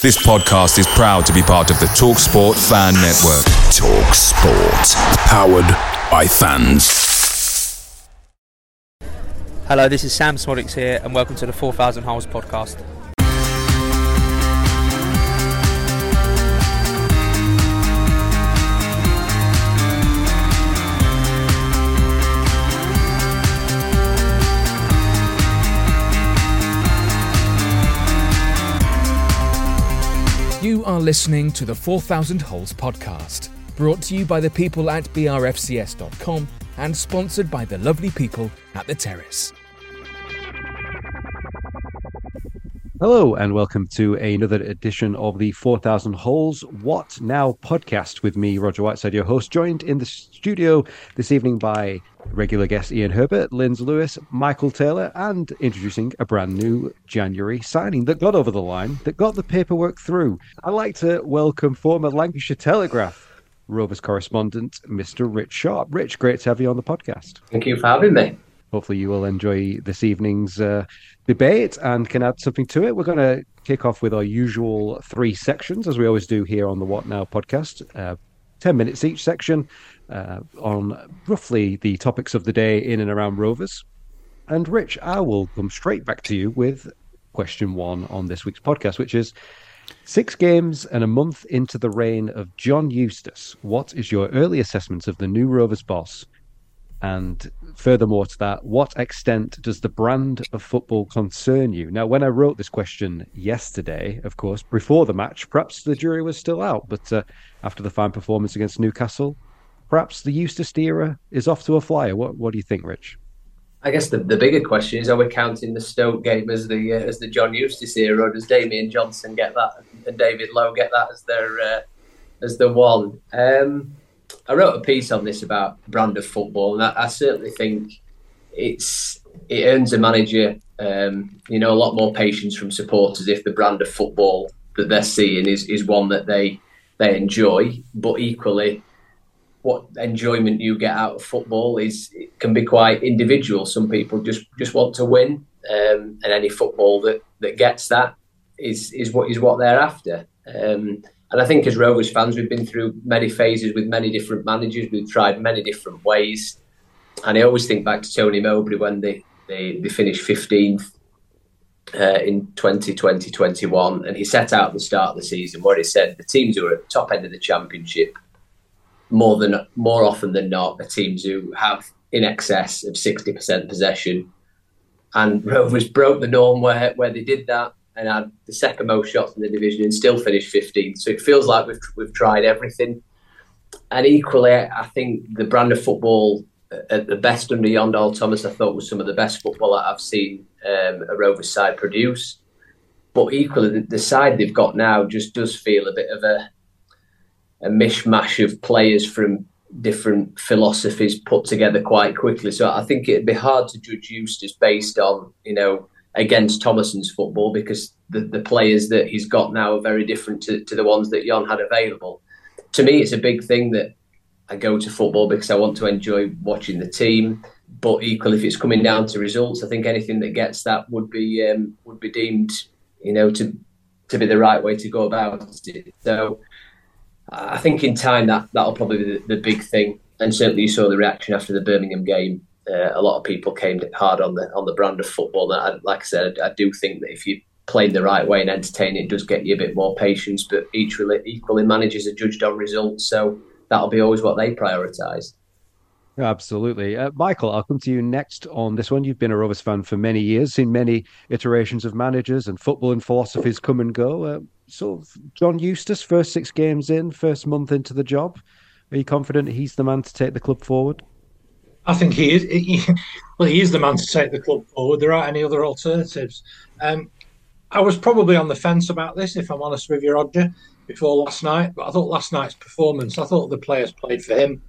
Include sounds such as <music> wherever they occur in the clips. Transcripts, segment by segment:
This podcast is proud to be part of the TalkSport Fan Network. TalkSport, powered by fans. Hello, this is Sam Szmodics here, and welcome to the 4000 Holes podcast. You are listening to the 4000 Holes podcast, brought to you by the people at brfcs.com and sponsored by the lovely people at The Terrace. Hello, and welcome to another edition of the 4000 Holes What Now podcast with me, Roger Whiteside, your host, joined in the studio this evening by regular guest Ian Herbert, Linz Lewis, Michael Taylor, and introducing a brand new January signing that got over the line, that got the paperwork through. I'd like to welcome former Lancashire Telegraph Rovers correspondent, Mr. Rich Sharpe. Rich, great to have you on the podcast. Thank you for having me. Hopefully, you will enjoy this evening's uh, debate and can add something to it. We're going to kick off with our usual three sections, as we always do here on the What Now podcast. Uh, 10 minutes each section uh, on roughly the topics of the day in and around Rovers. And Rich, I will come straight back to you with question one on this week's podcast, which is six games and a month into the reign of John Eustace. What is your early assessment of the new Rovers boss? And furthermore to that, what extent does the brand of football concern you? Now, when I wrote this question yesterday, of course, before the match, perhaps the jury was still out, but uh, after the fine performance against Newcastle, perhaps the Eustace era is off to a flyer. What What do you think, Rich? I guess the, the bigger question is: Are we counting the Stoke game as the uh, as the John Eustace era, or does Damien Johnson get that and David Lowe get that as their uh, as the one? Um, I wrote a piece on this about brand of football, and I, I certainly think it's it earns a manager, um, you know, a lot more patience from supporters if the brand of football that they're seeing is is one that they they enjoy. But equally, what enjoyment you get out of football is can be quite individual. Some people just just want to win, um, and any football that that gets that is is what is what they're after. Um, and I think as Rovers fans, we've been through many phases with many different managers. We've tried many different ways. And I always think back to Tony Mowbray when they, they, they finished 15th uh, in 2020 21. And he set out at the start of the season where he said the teams who are at the top end of the championship, more than more often than not, are teams who have in excess of 60% possession. And Rovers broke the norm where, where they did that and had the second most shots in the division and still finished 15th. So it feels like we've we've tried everything. And equally, I think the brand of football at the best under Jon Dahl Tomasson, I thought was some of the best football that I've seen um, a Rovers side produce. But equally, the, the, side they've got now just does feel a bit of a a mishmash of players from different philosophies put together quite quickly. So I think it'd be hard to judge Eustace based on you know against Tomasson's football because the, the players that he's got now are very different to, to the ones that Jon had available. To me, it's a big thing that I go to football because I want to enjoy watching the team. But equally, if it's coming down to results, I think anything that gets that would be um, would be deemed, you know, to to be the right way to go about it. So I think in time that that'll probably be the, the big thing. And certainly, you saw the reaction after the Birmingham game uh, a lot of people came hard on the on the brand of football. And I, like I said, I, I do think that if you played the right way and entertain it, does get you a bit more patience. But equally, equally managers are judged on results, so that'll be always what they prioritise. Absolutely. Uh, Michael, I'll come to you next on this one. You've been a Rovers fan for many years, seen many iterations of managers and football and philosophies come and go. Uh, sort of John Eustace, first six games in, first month into the job. Are you confident he's the man to take the club forward? I think he is. He, well, he is the man to take the club forward. There aren't any other alternatives. Um, I was probably on the fence about this, if I'm honest with you, Roger, before last night. But I thought last night's performance, I thought the players played for him.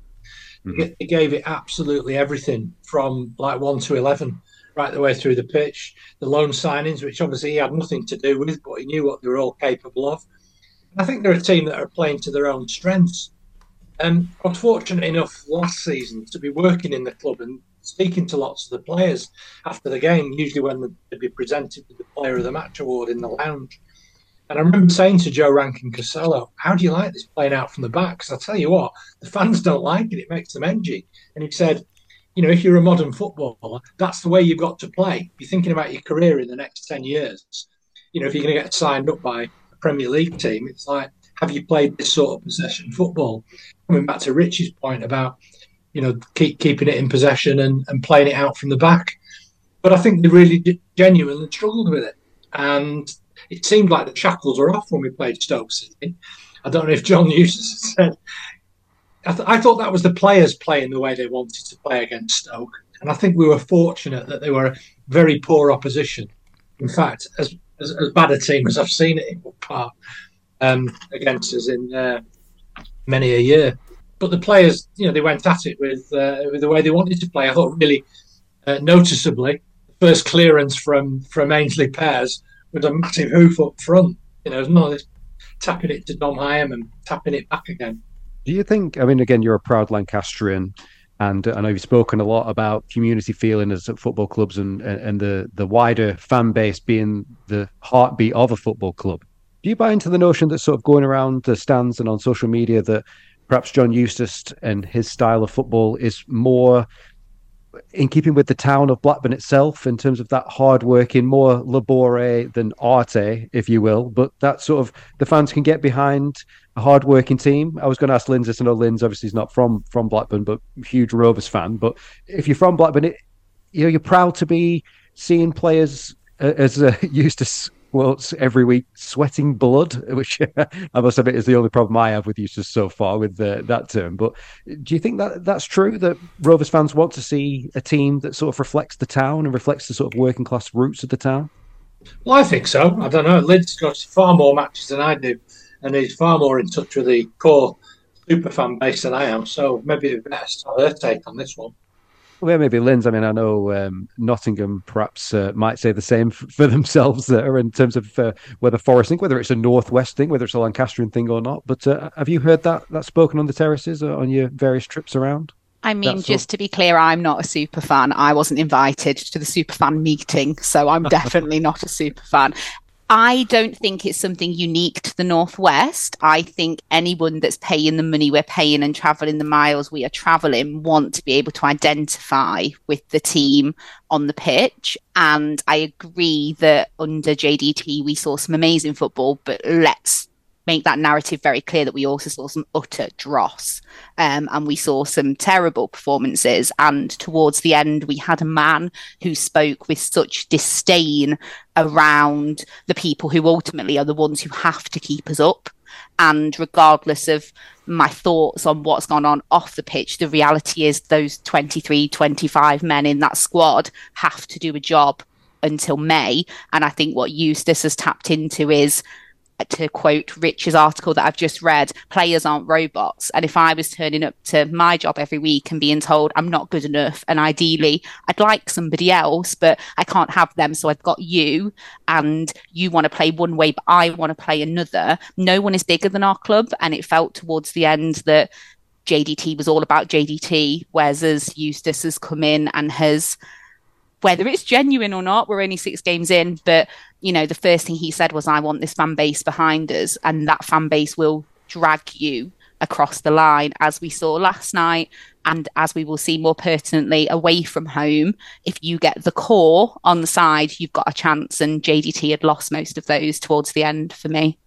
Mm-hmm. He gave it absolutely everything from like one to eleven, right the way through the pitch. The loan signings, which obviously he had nothing to do with, but he knew what they were all capable of. I think they're a team that are playing to their own strengths. Um, I was fortunate enough last season to be working in the club and speaking to lots of the players after the game, usually when they'd be presented with the Player of the Match award in the lounge. And I remember saying to Joe Rankin Costello, How do you like this playing out from the back? Because I tell you what, the fans don't like it. It makes them edgy. And he said, You know, if you're a modern footballer, that's the way you've got to play. You're thinking about your career in the next 10 years. You know, if you're going to get signed up by a Premier League team, it's like, Have you played this sort of possession football? Coming back to Rich's point about, you know, keep keeping it in possession and, and playing it out from the back. But I think they really genuinely struggled with it. And it seemed like the shackles were off when we played Stoke City. I don't know if John Eustace <laughs> said. I, th- I, thought that was the players playing the way they wanted to play against Stoke, and I think we were fortunate that they were a very poor opposition. In fact, as as, as bad a team as I've seen it in Park um, against us in uh, many a year. But the players, you know, they went at it with uh, with the way they wanted to play. I thought really uh, noticeably, first clearance from from Aynsley Pears with a massive hoof up front. You know, there's no this tapping it to Dom Hyam and tapping it back again. Do you think? I mean, again, you're a proud Lancastrian, and I know you've spoken a lot about community feeling as football clubs and and the the wider fan base being the heartbeat of a football club. Do you buy into the notion that sort of going around the stands and on social media that perhaps John Eustace and his style of football is more in keeping with the town of Blackburn itself in terms of that hard working, more labore than arte, if you will. But that sort of the fans can get behind a hard working team. I was going to ask this. I know Linz obviously is not from from Blackburn, but huge Rovers fan. But if you're from Blackburn, it, you know you're proud to be seeing players as uh, <laughs> Eustace quotes every week, sweating blood, <laughs> which I must admit is the only problem I have with Eustace so far with uh, that term. But do you think that that's true that Rovers fans want to see a team that sort of reflects the town and reflects the sort of working class roots of the town? Well, I think so. I don't know. Lid's got far more matches than I do, and he's far more in touch with the core super fan base than I am. So maybe the best have her take on this one. Well, maybe Linz. I mean, I know um, Nottingham perhaps uh, might say the same f- for <laughs> themselves there in terms of uh, whether Forest think, whether it's a northwest thing, whether it's a Lancastrian thing or not. But uh, have you heard that that spoken on the terraces or on your various trips around? I mean, just to be clear, I'm not a super fan. I wasn't invited to the super fan meeting, so I'm <laughs> definitely not a super fan. I don't think it's something unique to the Northwest. I think anyone that's paying the money we're paying and traveling the miles we are traveling want to be able to identify with the team on the pitch. And I agree that under JDT we saw some amazing football, but let's make that narrative very clear that we also saw some utter dross um, and we saw some terrible performances. And towards the end, we had a man who spoke with such disdain around the people who ultimately are the ones who have to keep us up. And regardless of my thoughts on what's gone on off the pitch, the reality is those 23, 25 men in that squad have to do a job until May. And I think what Eustace has tapped into is to quote Rich's article that I've just read, players aren't robots. And if I was turning up to my job every week and being told I'm not good enough, and ideally I'd like somebody else, but I can't have them, so I've got you, and you want to play one way, but I want to play another, no one is bigger than our club. And it felt towards the end that JDT was all about JDT, whereas as Eustace has come in and has whether it's genuine or not, we're only six games in, but you know, the first thing he said was, I want this fan base behind us, and that fan base will drag you across the line, as we saw last night, and as we will see more pertinently away from home. If you get the core on the side, you've got a chance, and JDT had lost most of those towards the end for me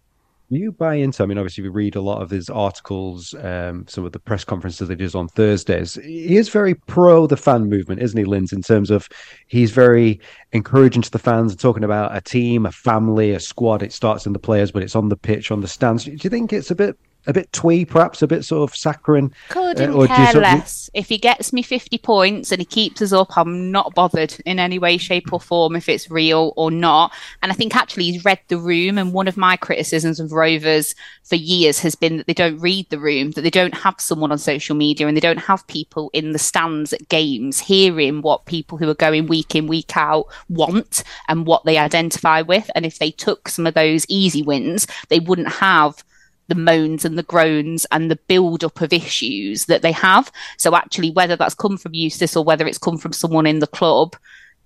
you buy into? I mean, obviously, we read a lot of his articles, um, some of the press conferences that he does on Thursdays. He is very pro the fan movement, isn't he, Linz? In terms of he's very encouraging to the fans and talking about a team, a family, a squad. It starts in the players, but it's on the pitch, on the stands. Do you think it's a bit a bit twee, perhaps a bit sort of saccharine. Couldn't uh, care less. If he gets me 50 points and he keeps us up, I'm not bothered in any way, shape, or form if it's real or not. And I think actually he's read the room. And one of my criticisms of Rovers for years has been that they don't read the room, that they don't have someone on social media and they don't have people in the stands at games hearing what people who are going week in, week out want and what they identify with. And if they took some of those easy wins, they wouldn't have the moans and the groans and the build up of issues that they have. So actually, whether that's come from Eustace or whether it's come from someone in the club,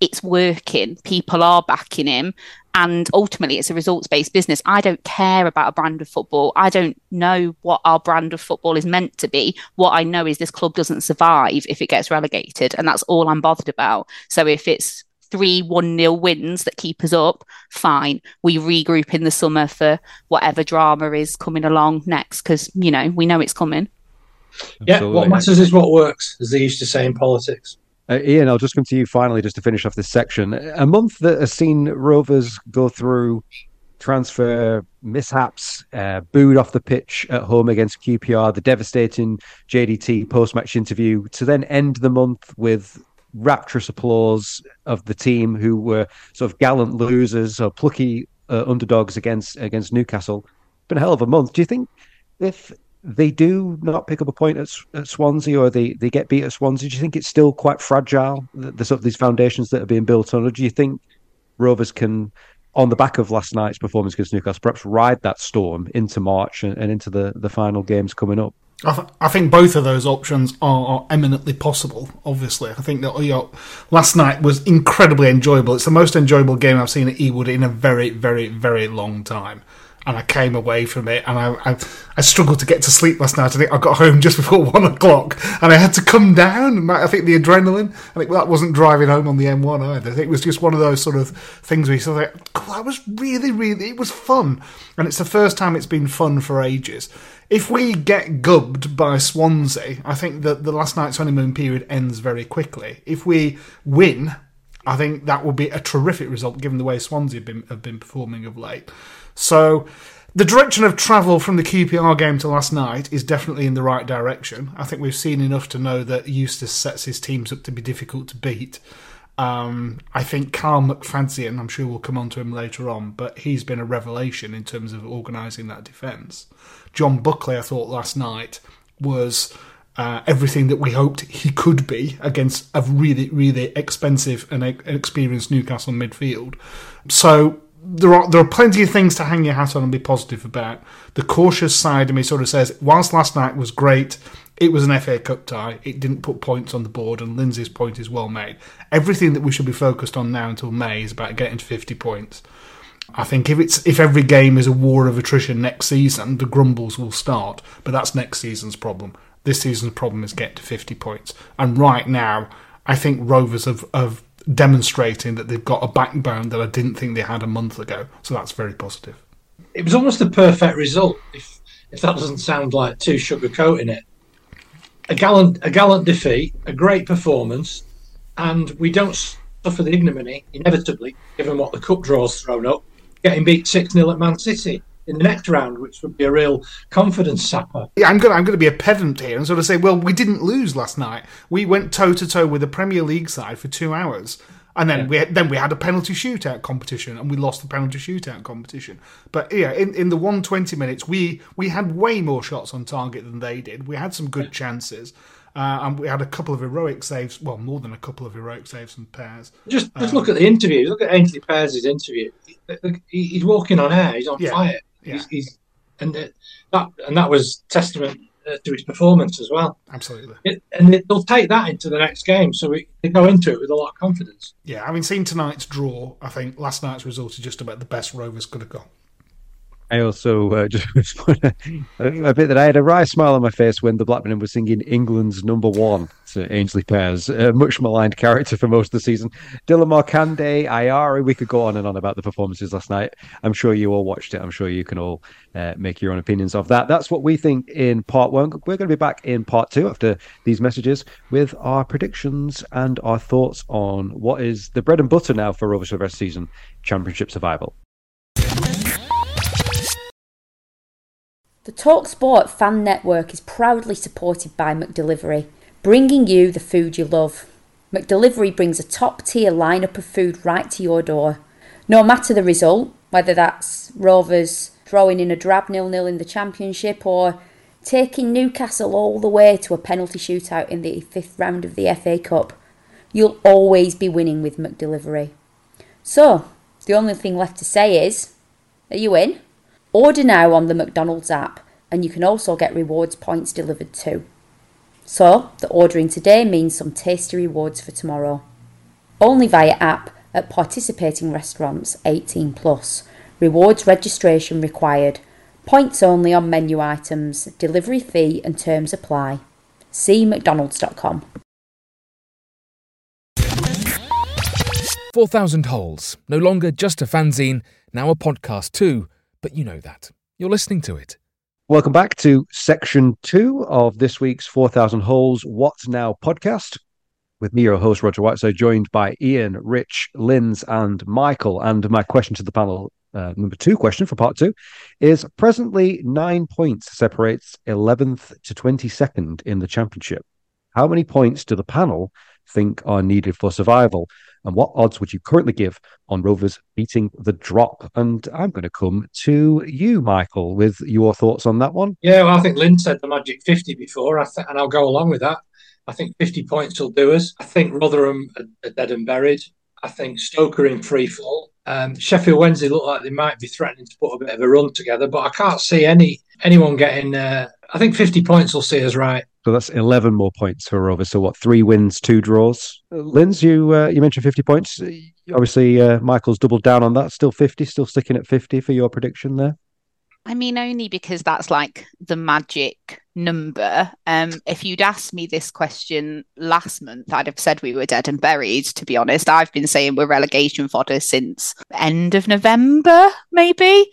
it's working. People are backing him. And ultimately, it's a results based business. I don't care about a brand of football. I don't know what our brand of football is meant to be. What I know is this club doesn't survive if it gets relegated. And that's all I'm bothered about. So if it's three 1 0 wins that keep us up, fine. We regroup in the summer for whatever drama is coming along next because, you know, we know it's coming. Yeah, Absolutely. what matters is what works, as they used to say in politics. Uh, Ian, I'll just come to you finally, just to finish off this section. A month that has seen Rovers go through transfer mishaps, uh, booed off the pitch at home against QPR, the devastating JDT post match interview, to then end the month with rapturous applause of the team who were sort of gallant losers or plucky uh, underdogs against against Newcastle. Been a hell of a month. Do you think if they do not pick up a point at, at, Swansea or they, they get beat at Swansea, do you think it's still quite fragile, the, the sort of these foundations that are being built on? Or do you think Rovers can, on the back of last night's performance against Newcastle, perhaps ride that storm into March and, and into the, the final games coming up? I, th- I, think both of those options are, are, eminently possible. Obviously, I think that you know, last night was incredibly enjoyable. It's the most enjoyable game I've seen at Ewood in a very, very, very long time and I came away from it, and I, I, I struggled to get to sleep last night. I think I got home <laughs> just before one o'clock, and I had to come down. I think the adrenaline, I think that wasn't driving home on the M1 either. I think it was just one of those sort of things where you sort of like, that was really, really, it was fun, and it's the first time it's been fun for ages. If we get gubbed by Swansea, I think that the last night's honeymoon period ends very quickly. If we win, I think that would be a terrific result given the way Swansea have been, have been performing of late. So the direction of travel from the QPR game to last night is definitely in the right direction. I think we've seen enough to know that Eustace sets his teams up to be difficult to beat. Um, I think Carl Kyle McFadzean, I'm sure we'll come on to him later on, but he's been a revelation in terms of organising that defence. John Buckley, I thought last night, was uh, everything that we hoped he could be against a really, really expensive and experienced Newcastle midfield. So there are there are plenty of things to hang your hat on and be positive about. The cautious side of me sort of says, whilst last night was great, it was an FA Cup tie. It didn't put points on the board, and Lindsay's point is well made. Everything that we should be focused on now until May is about getting to fifty points. I think if it's if every game is a war of attrition next season, the grumbles will start. But that's next season's problem. This season's problem is get to fifty points. And right now, I think Rovers have, have demonstrating that they've got a backbone that I didn't think they had a month ago. So that's very positive. It was almost the perfect result, if if that doesn't sound like too sugarcoating it. A gallant a gallant defeat, a great performance, and we don't suffer the ignominy inevitably, given what the cup draw's thrown up, getting beat six 0 at Man City in the next round, which would be a real confidence sapper. Yeah, I'm going. I'm going to be a pedant here and sort of say, well, we didn't lose last night. We went toe to toe with the Premier League side for two hours, and then yeah. we had, then we had a penalty shootout competition, and we lost the penalty shootout competition. But yeah, in, in the 120 minutes, we we had way more shots on target than they did. We had some good chances. Uh, and we had a couple of heroic saves. Well, more than a couple of heroic saves from Pears. Just just um, look at the interview. Look at Aynsley Pears' interview. He's walking on air. He's on yeah. fire. Yeah. He's, he's and that and that was testament uh, to his performance as well. Absolutely. It, and it, they'll take that into the next game, so we, they go into it with a lot of confidence. Yeah, I mean, seeing tonight's draw, I think last night's result is just about the best Rovers could have got. I also uh, <laughs> just want to admit that I had a wry smile on my face when the Blackburn was singing England's number one to Aynsley Pears, a much maligned character for most of the season. Dilan Markanday, Ayari, we could go on and on about the performances last night. I'm sure you all watched it. I'm sure you can all uh, make your own opinions of that. That's what we think in part one. We're going to be back in part two after these messages with our predictions and our thoughts on what is the bread and butter now for Rovers for the rest season championship survival. The TalkSport fan network is proudly supported by McDelivery, bringing you the food you love. McDelivery brings a top tier lineup of food right to your door. No matter the result, whether that's Rovers throwing in a drab nil-nil in the Championship or taking Newcastle all the way to a penalty shootout in the fifth round of the FA Cup, you'll always be winning with McDelivery. So, the only thing left to say is, are you in? Order now on the McDonald's app, and you can also get rewards points delivered too. So, the ordering today means some tasty rewards for tomorrow. Only via app at participating restaurants 18 plus. Rewards registration required. Points only on menu items. Delivery fee and terms apply. See mcdonalds.com. 4,000 Holes. No longer just a fanzine, now a podcast too, but you know that. You're listening to it. Welcome back to section two of this week's 4,000 Holes What Now podcast. With me, your host, Roger Whiteside, joined by Ian, Rich, Linz, and Michael. And my question to the panel, uh, number two question for part two, is presently nine points separates 11th to 22nd in the championship. How many points do the panel think are needed for survival? And what odds would you currently give on Rovers beating the drop? And I'm going to come to you, Michael, with your thoughts on that one. Yeah, well, I think Lynn said the magic 50 before, th- and I'll go along with that. I think 50 points will do us. I think Rotherham are dead and buried. I think Stoke are in free fall. Um, Sheffield Wednesday look like they might be threatening to put a bit of a run together, but I can't see any anyone getting. Uh, I think 50 points will see us right. So that's 11 more points for Rovers. So what? Three wins, two draws. Uh, Linz, you uh, you mentioned 50 points. Obviously, uh, Michael's doubled down on that. Still 50. Still sticking at 50 for your prediction there. I mean, only because that's like the magic number. Um, if you'd asked me this question last month, I'd have said we were dead and buried. To be honest, I've been saying we're relegation fodder since end of November, maybe.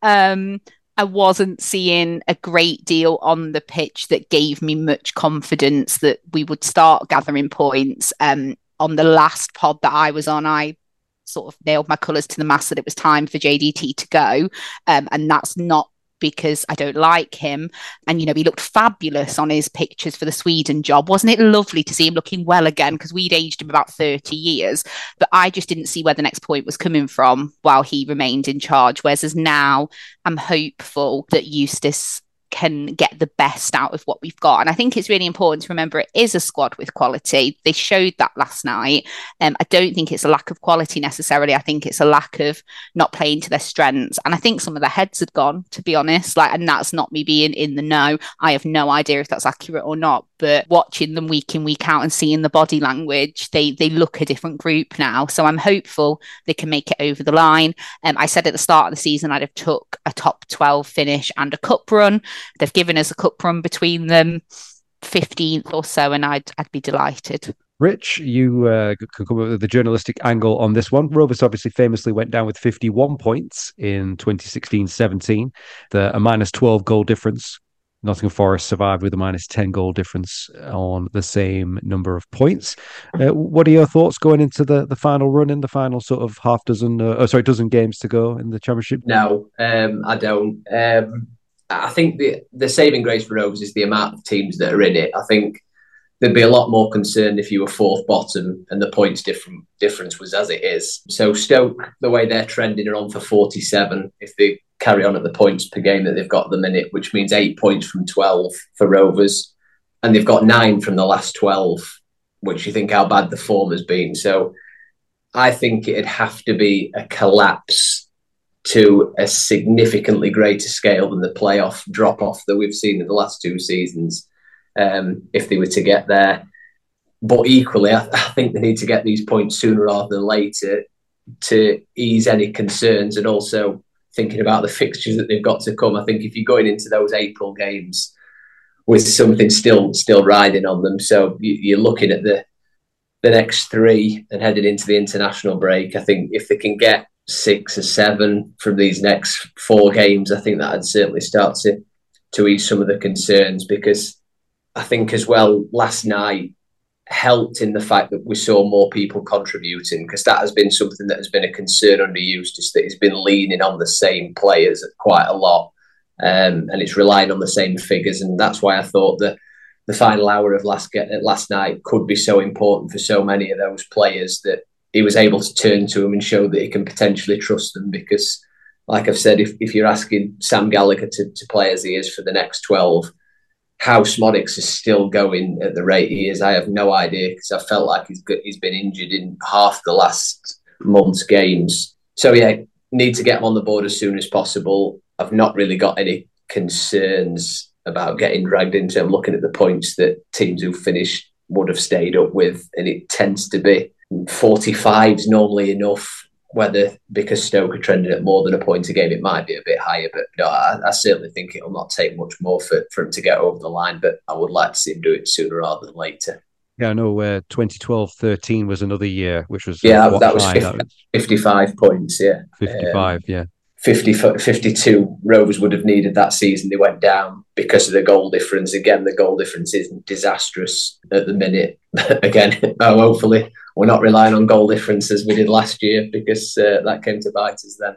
Um, I wasn't seeing a great deal on the pitch that gave me much confidence that we would start gathering points. Um, on the last pod that I was on, I sort of nailed my colours to the mast that it was time for JDT to go. Um, and that's not because I don't like him. And, you know, he looked fabulous on his pictures for the Sweden job. Wasn't it lovely to see him looking well again? Because we'd aged him about 30 years. But I just didn't see where the next point was coming from while he remained in charge. Whereas now I'm hopeful that Eustace can get the best out of what we've got. And I think it's really important to remember it is a squad with quality. They showed that last night. Um, I don't think it's a lack of quality necessarily. I think it's a lack of not playing to their strengths. And I think some of their heads had gone, to be honest. Like, and that's not me being in the know. I have no idea if that's accurate or not. But watching them week in, week out and seeing the body language, they they look a different group now. So I'm hopeful they can make it over the line. Um, I said at the start of the season I'd have took a top 12 finish and a cup run. They've given us a cup run between them, 15th or so, and I'd, I'd be delighted. Rich, you uh, can come up with the journalistic angle on this one. Rovers obviously famously went down with 51 points in 2016 17, the, a minus 12 goal difference. Nottingham Forest survived with a minus 10 goal difference on the same number of points. Uh, what are your thoughts going into the, the final run in the final sort of half dozen, uh, oh, sorry, dozen games to go in the championship? No, um, I don't. Um, I think the the saving grace for Rovers is the amount of teams that are in it. I think there'd be a lot more concerned if you were fourth bottom and the points different difference was as it is. So Stoke, the way they're trending, are on for forty seven. If they carry on at the points per game that they've got at the minute, which means eight points from twelve for Rovers, and they've got nine from the last twelve, which you think how bad the form has been. So I think it'd have to be a collapse to a significantly greater scale than the playoff drop off that we've seen in the last two seasons um, if they were to get there. But equally, I, I, think they need to get these points sooner rather than later to ease any concerns and also thinking about the fixtures that they've got to come. I think if you're going into those April games with something still still riding on them, so you, are looking at the the next three and heading into the international break. I think if they can get six or seven from these next four games, I think that'd certainly start to to ease some of the concerns because I think as well last night helped in the fact that we saw more people contributing because that has been something that has been a concern under Eustace that he's been leaning on the same players quite a lot um, and it's relying on the same figures and that's why I thought that the final hour of last last night could be so important for so many of those players that he was able to turn to him and show that he can potentially trust them because, like I've said, if, if you're asking Sam Gallagher to, to play as he is for the next 12, how Szmodics is still going at the rate he is, I have no idea because I felt like he's he's been injured in half the last month's games. So yeah, need to get him on the board as soon as possible. I've not really got any concerns about getting dragged into. I'm looking at the points that teams who finished would have stayed up with, and it tends to be 45 is normally enough. Whether because Stoke are trending at more than a point a game, it might be a bit higher. But no, I, I certainly think it'll not take much more for, for him to get over the line. But I would like to see him do it sooner rather than later. Yeah, I know. Uh, 2012-13 was another year, which was yeah, uh, that was, high, 50, 55 points. Yeah, 55. Um, yeah, 50, 52 Rovers would have needed that season. They went down because of the goal difference. Again, the goal difference isn't disastrous at the minute. <laughs> Again, <laughs> oh, hopefully we're not relying on goal difference as we did last year because uh, that came to bite us then.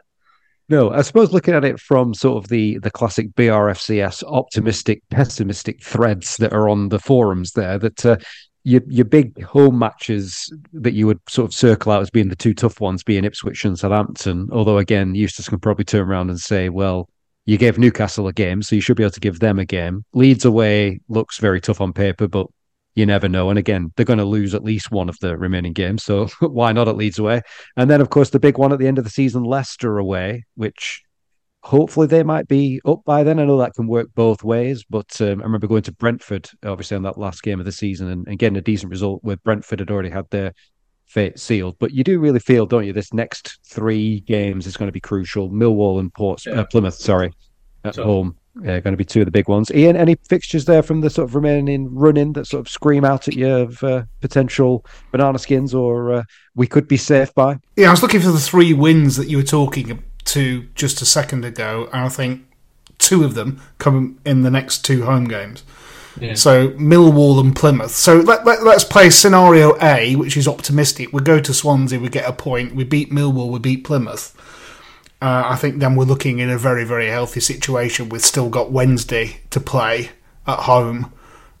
No, I suppose looking at it from sort of the the classic BRFCS optimistic, pessimistic threads that are on the forums there, that uh, your your big home matches that you would sort of circle out as being the two tough ones, being Ipswich and Southampton. Although again, Eustace can probably turn around and say, well, you gave Newcastle a game, so you should be able to give them a game. Leeds away looks very tough on paper, but you never know. And again, they're going to lose at least one of the remaining games, so <laughs> why not at Leeds away? And then, of course, the big one at the end of the season, Leicester away, which hopefully they might be up by then. I know that can work both ways, but um, I remember going to Brentford, obviously, on that last game of the season and, and, getting a decent result where Brentford had already had their fate sealed. But you do really feel, don't you, this next three games is going to be crucial. Millwall and Port, yeah. uh, Plymouth, sorry, at so, home. Uh, going to be two of the big ones. Ian, any fixtures there from the sort of remaining running that sort of scream out at you of uh, potential banana skins or uh, we could be safe by? Yeah, I was looking for the three wins that you were talking to just a second ago, and I think two of them come in the next two home games. Yeah. So Millwall and Plymouth. So let, let, us play scenario A, which is optimistic. We go to Swansea, we get a point. We beat Millwall, we beat Plymouth. Uh, I think then we're looking in a very, very healthy situation. We've still got Wednesday to play at home.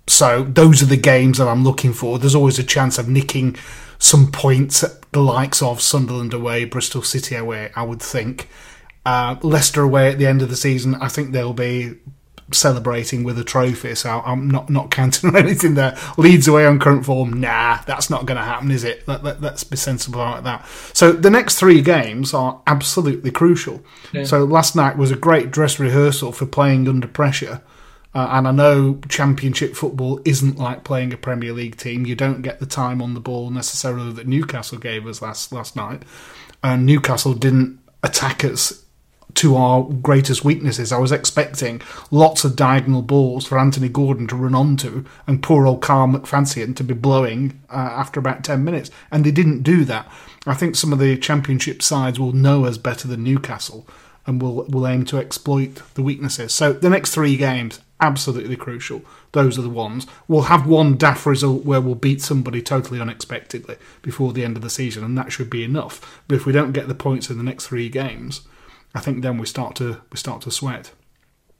So those are the games that I'm looking for. There's always a chance of nicking some points at the likes of Sunderland away, Bristol City away, I would think. Uh, Leicester away at the end of the season, I think they'll be celebrating with a trophy, so I'm not, not counting <laughs> on anything there. Leeds away on current form, nah, that's not going to happen, is it? Let, let, us be sensible about that. So the next three games are absolutely crucial. Yeah. So last night was a great dress rehearsal for playing under pressure. Uh, and I know Championship football isn't like playing a Premier League team. You don't get the time on the ball necessarily that Newcastle gave us last last night. And Newcastle didn't attack us to our greatest weaknesses. I was expecting lots of diagonal balls for Anthony Gordon to run onto and poor old Kyle McFadzean to be blowing uh, after about 10 minutes. And they didn't do that. I think some of the Championship sides will know us better than Newcastle and will will aim to exploit the weaknesses. So the next three games, absolutely crucial. Those are the ones. We'll have one daft result where we'll beat somebody totally unexpectedly before the end of the season, and that should be enough. But if we don't get the points in the next three games, I think then we start to we start to sweat.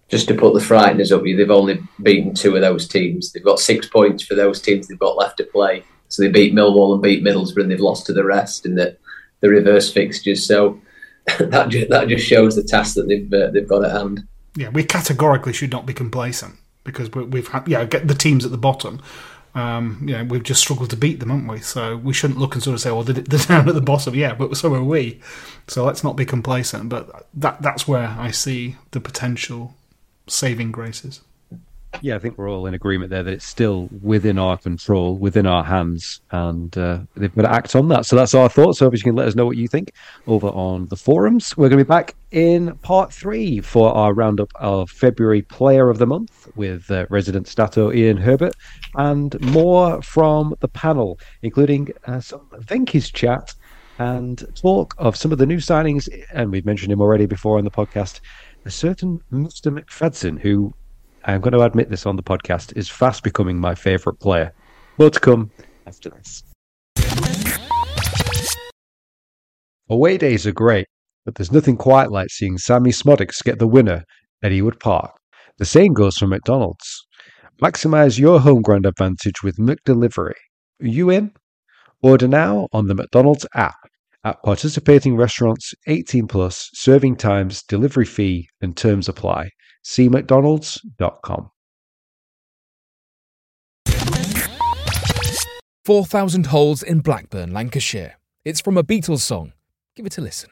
Just to put the frighteners up, you, they've only beaten two of those teams. They've got six points for those teams they've got left to play. So they beat Millwall and beat Middlesbrough, and they've lost to the rest in the the reverse fixtures. So <laughs> that just, that just shows the task that they've uh, they've got at hand yeah, we categorically should not be complacent because we, have had yeah get the teams at the bottom. Um, you know, we've just struggled to beat them, haven't we? So we shouldn't look and sort of say, "Well, they're, <laughs> down at the bottom." Yeah, but so are we. So let's not be complacent. But that that's where I see the potential saving graces. Yeah, I think we're all in agreement there that it's still within our control, within our hands, and uh, they've got to act on that. So that's our thoughts. So, obviously, you can let us know what you think over on the forums. We're going to be back in part three for our roundup of February Player of the Month with uh, resident Stato Ian Herbert and more from the panel, including uh, some Venky's chat and talk of some of the new signings. And we've mentioned him already before on the podcast. A certain Mr. McFadzean, who I'm going to admit this on the podcast, is fast becoming my favourite player. More to come after this. Away days are great, but there's nothing quite like seeing Sammy Szmodics get the winner at Ewood Park. The same goes for McDonald's. Maximize your home ground advantage with McDelivery. Are you in? Order now on the McDonald's app at participating restaurants 18 plus, serving times, delivery fee, and terms apply cmcdonalds.com. 4,000 Holes in Blackburn, Lancashire. It's from a Beatles song. Give it a listen.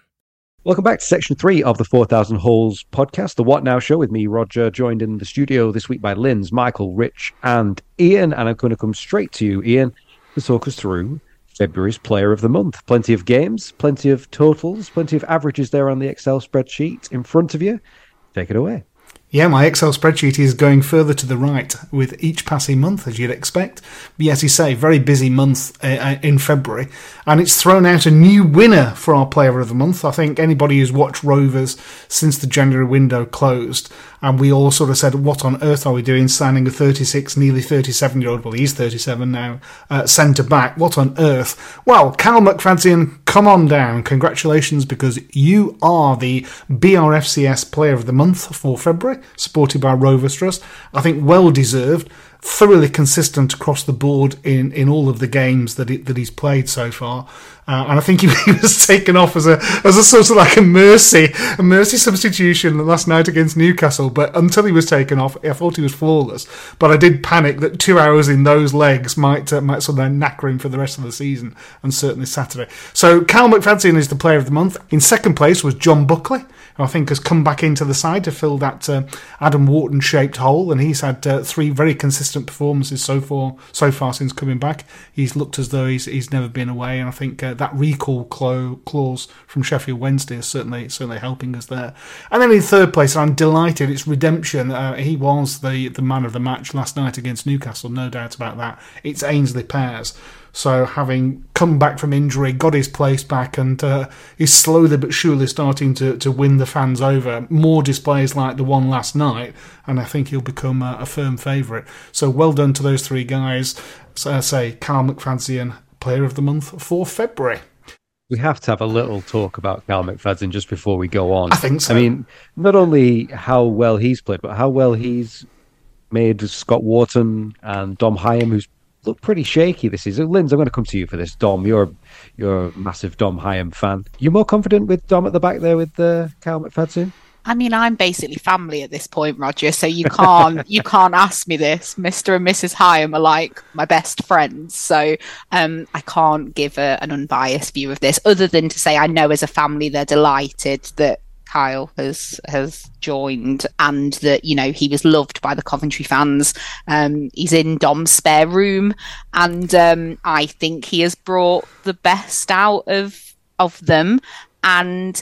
Welcome back to section three of the 4,000 Holes podcast, the What Now show with me, Roger, joined in the studio this week by Linz, Michael, Rich, and Ian. And I'm going to come straight to you, Ian, to talk us through February's player of the month. Plenty of games, plenty of totals, plenty of averages there on the Excel spreadsheet in front of you. Take it away. Yeah, my Excel spreadsheet is going further to the right with each passing month, as you'd expect. But yes, you say, very busy month uh, uh, in February. And it's thrown out a new winner for our Player of the Month. I think anybody who's watched Rovers since the January window closed and we all sort of said, "What on earth are we doing signing a 36, nearly 37 year old? Well, he's 37 now, uh, centre back. What on earth?" Well, Cal McFadzean, come on down. Congratulations, because you are the BRFCS Player of the Month for February, supported by Rovers Trust. I think well deserved thoroughly consistent across the board in, in all of the games that that he's played so far. Uh, and I think he, <laughs> he, was taken off as a as a sort of like a mercy a mercy substitution last night against Newcastle. But until he was taken off, I thought he was flawless. But I did panic that two hours in those legs might uh, might sort of knacker him for the rest of the season, and certainly Saturday. So Cal McFadzean is the player of the month. In second place was John Buckley. I think has come back into the side to fill that uh, Adam Wharton shaped hole, and he's had uh, three very consistent performances so far so far since coming back. He's looked as though he's he's never been away, and I think uh, that recall clause from Sheffield Wednesday is certainly certainly helping us there. And then in third place, I'm delighted. It's redemption. Uh, he was the the man of the match last night against Newcastle, no doubt about that. It's Aynsley Pears. So, having come back from injury, got his place back, and uh, is slowly but surely starting to, to win the fans over. More displays like the one last night, and I think he'll become a, a firm favourite. So, well done to those three guys. So, I say, Cal McFadzean, Player of the Month for February. We have to have a little talk about Cal McFadzean just before we go on. I think so. I mean, not only how well he's played, but how well he's made Scott Wharton and Dom Hyam, who's look pretty shaky this season. Linz, I'm going to come to you for this. Dom, you're you're a massive Dom Hyam fan. You're more confident with Dom at the back there with uh, Cal McFadzean? I mean, I'm basically family at this point, Roger. So you can't <laughs> you can't ask me this. Mister and Mrs. Hyam are like my best friends, so um, I can't give a, an unbiased view of this, other than to say I know as a family they're delighted that Kyle has has joined, and that you know he was loved by the Coventry fans. Um, he's in Dom's spare room, and um, I think he has brought the best out of of them. And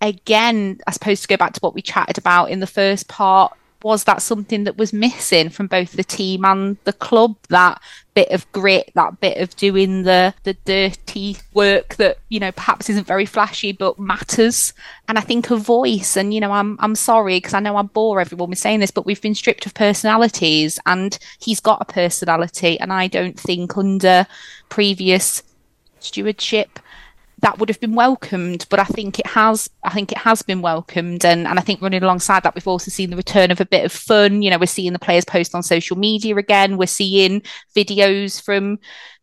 again, I suppose to go back to what we chatted about in the first part, was that something that was missing from both the team and the club? That bit of grit that bit of doing the the dirty work that you know perhaps isn't very flashy but matters. And i think a voice and you know i'm i'm sorry because i know i bore everyone with saying this but we've been stripped of personalities and he's got a personality and i don't think under previous stewardship that would have been welcomed, but I think it has. I think it has been welcomed, and and I think running alongside that, we've also seen the return of a bit of fun. You know, we're seeing the players post on social media again. We're seeing videos from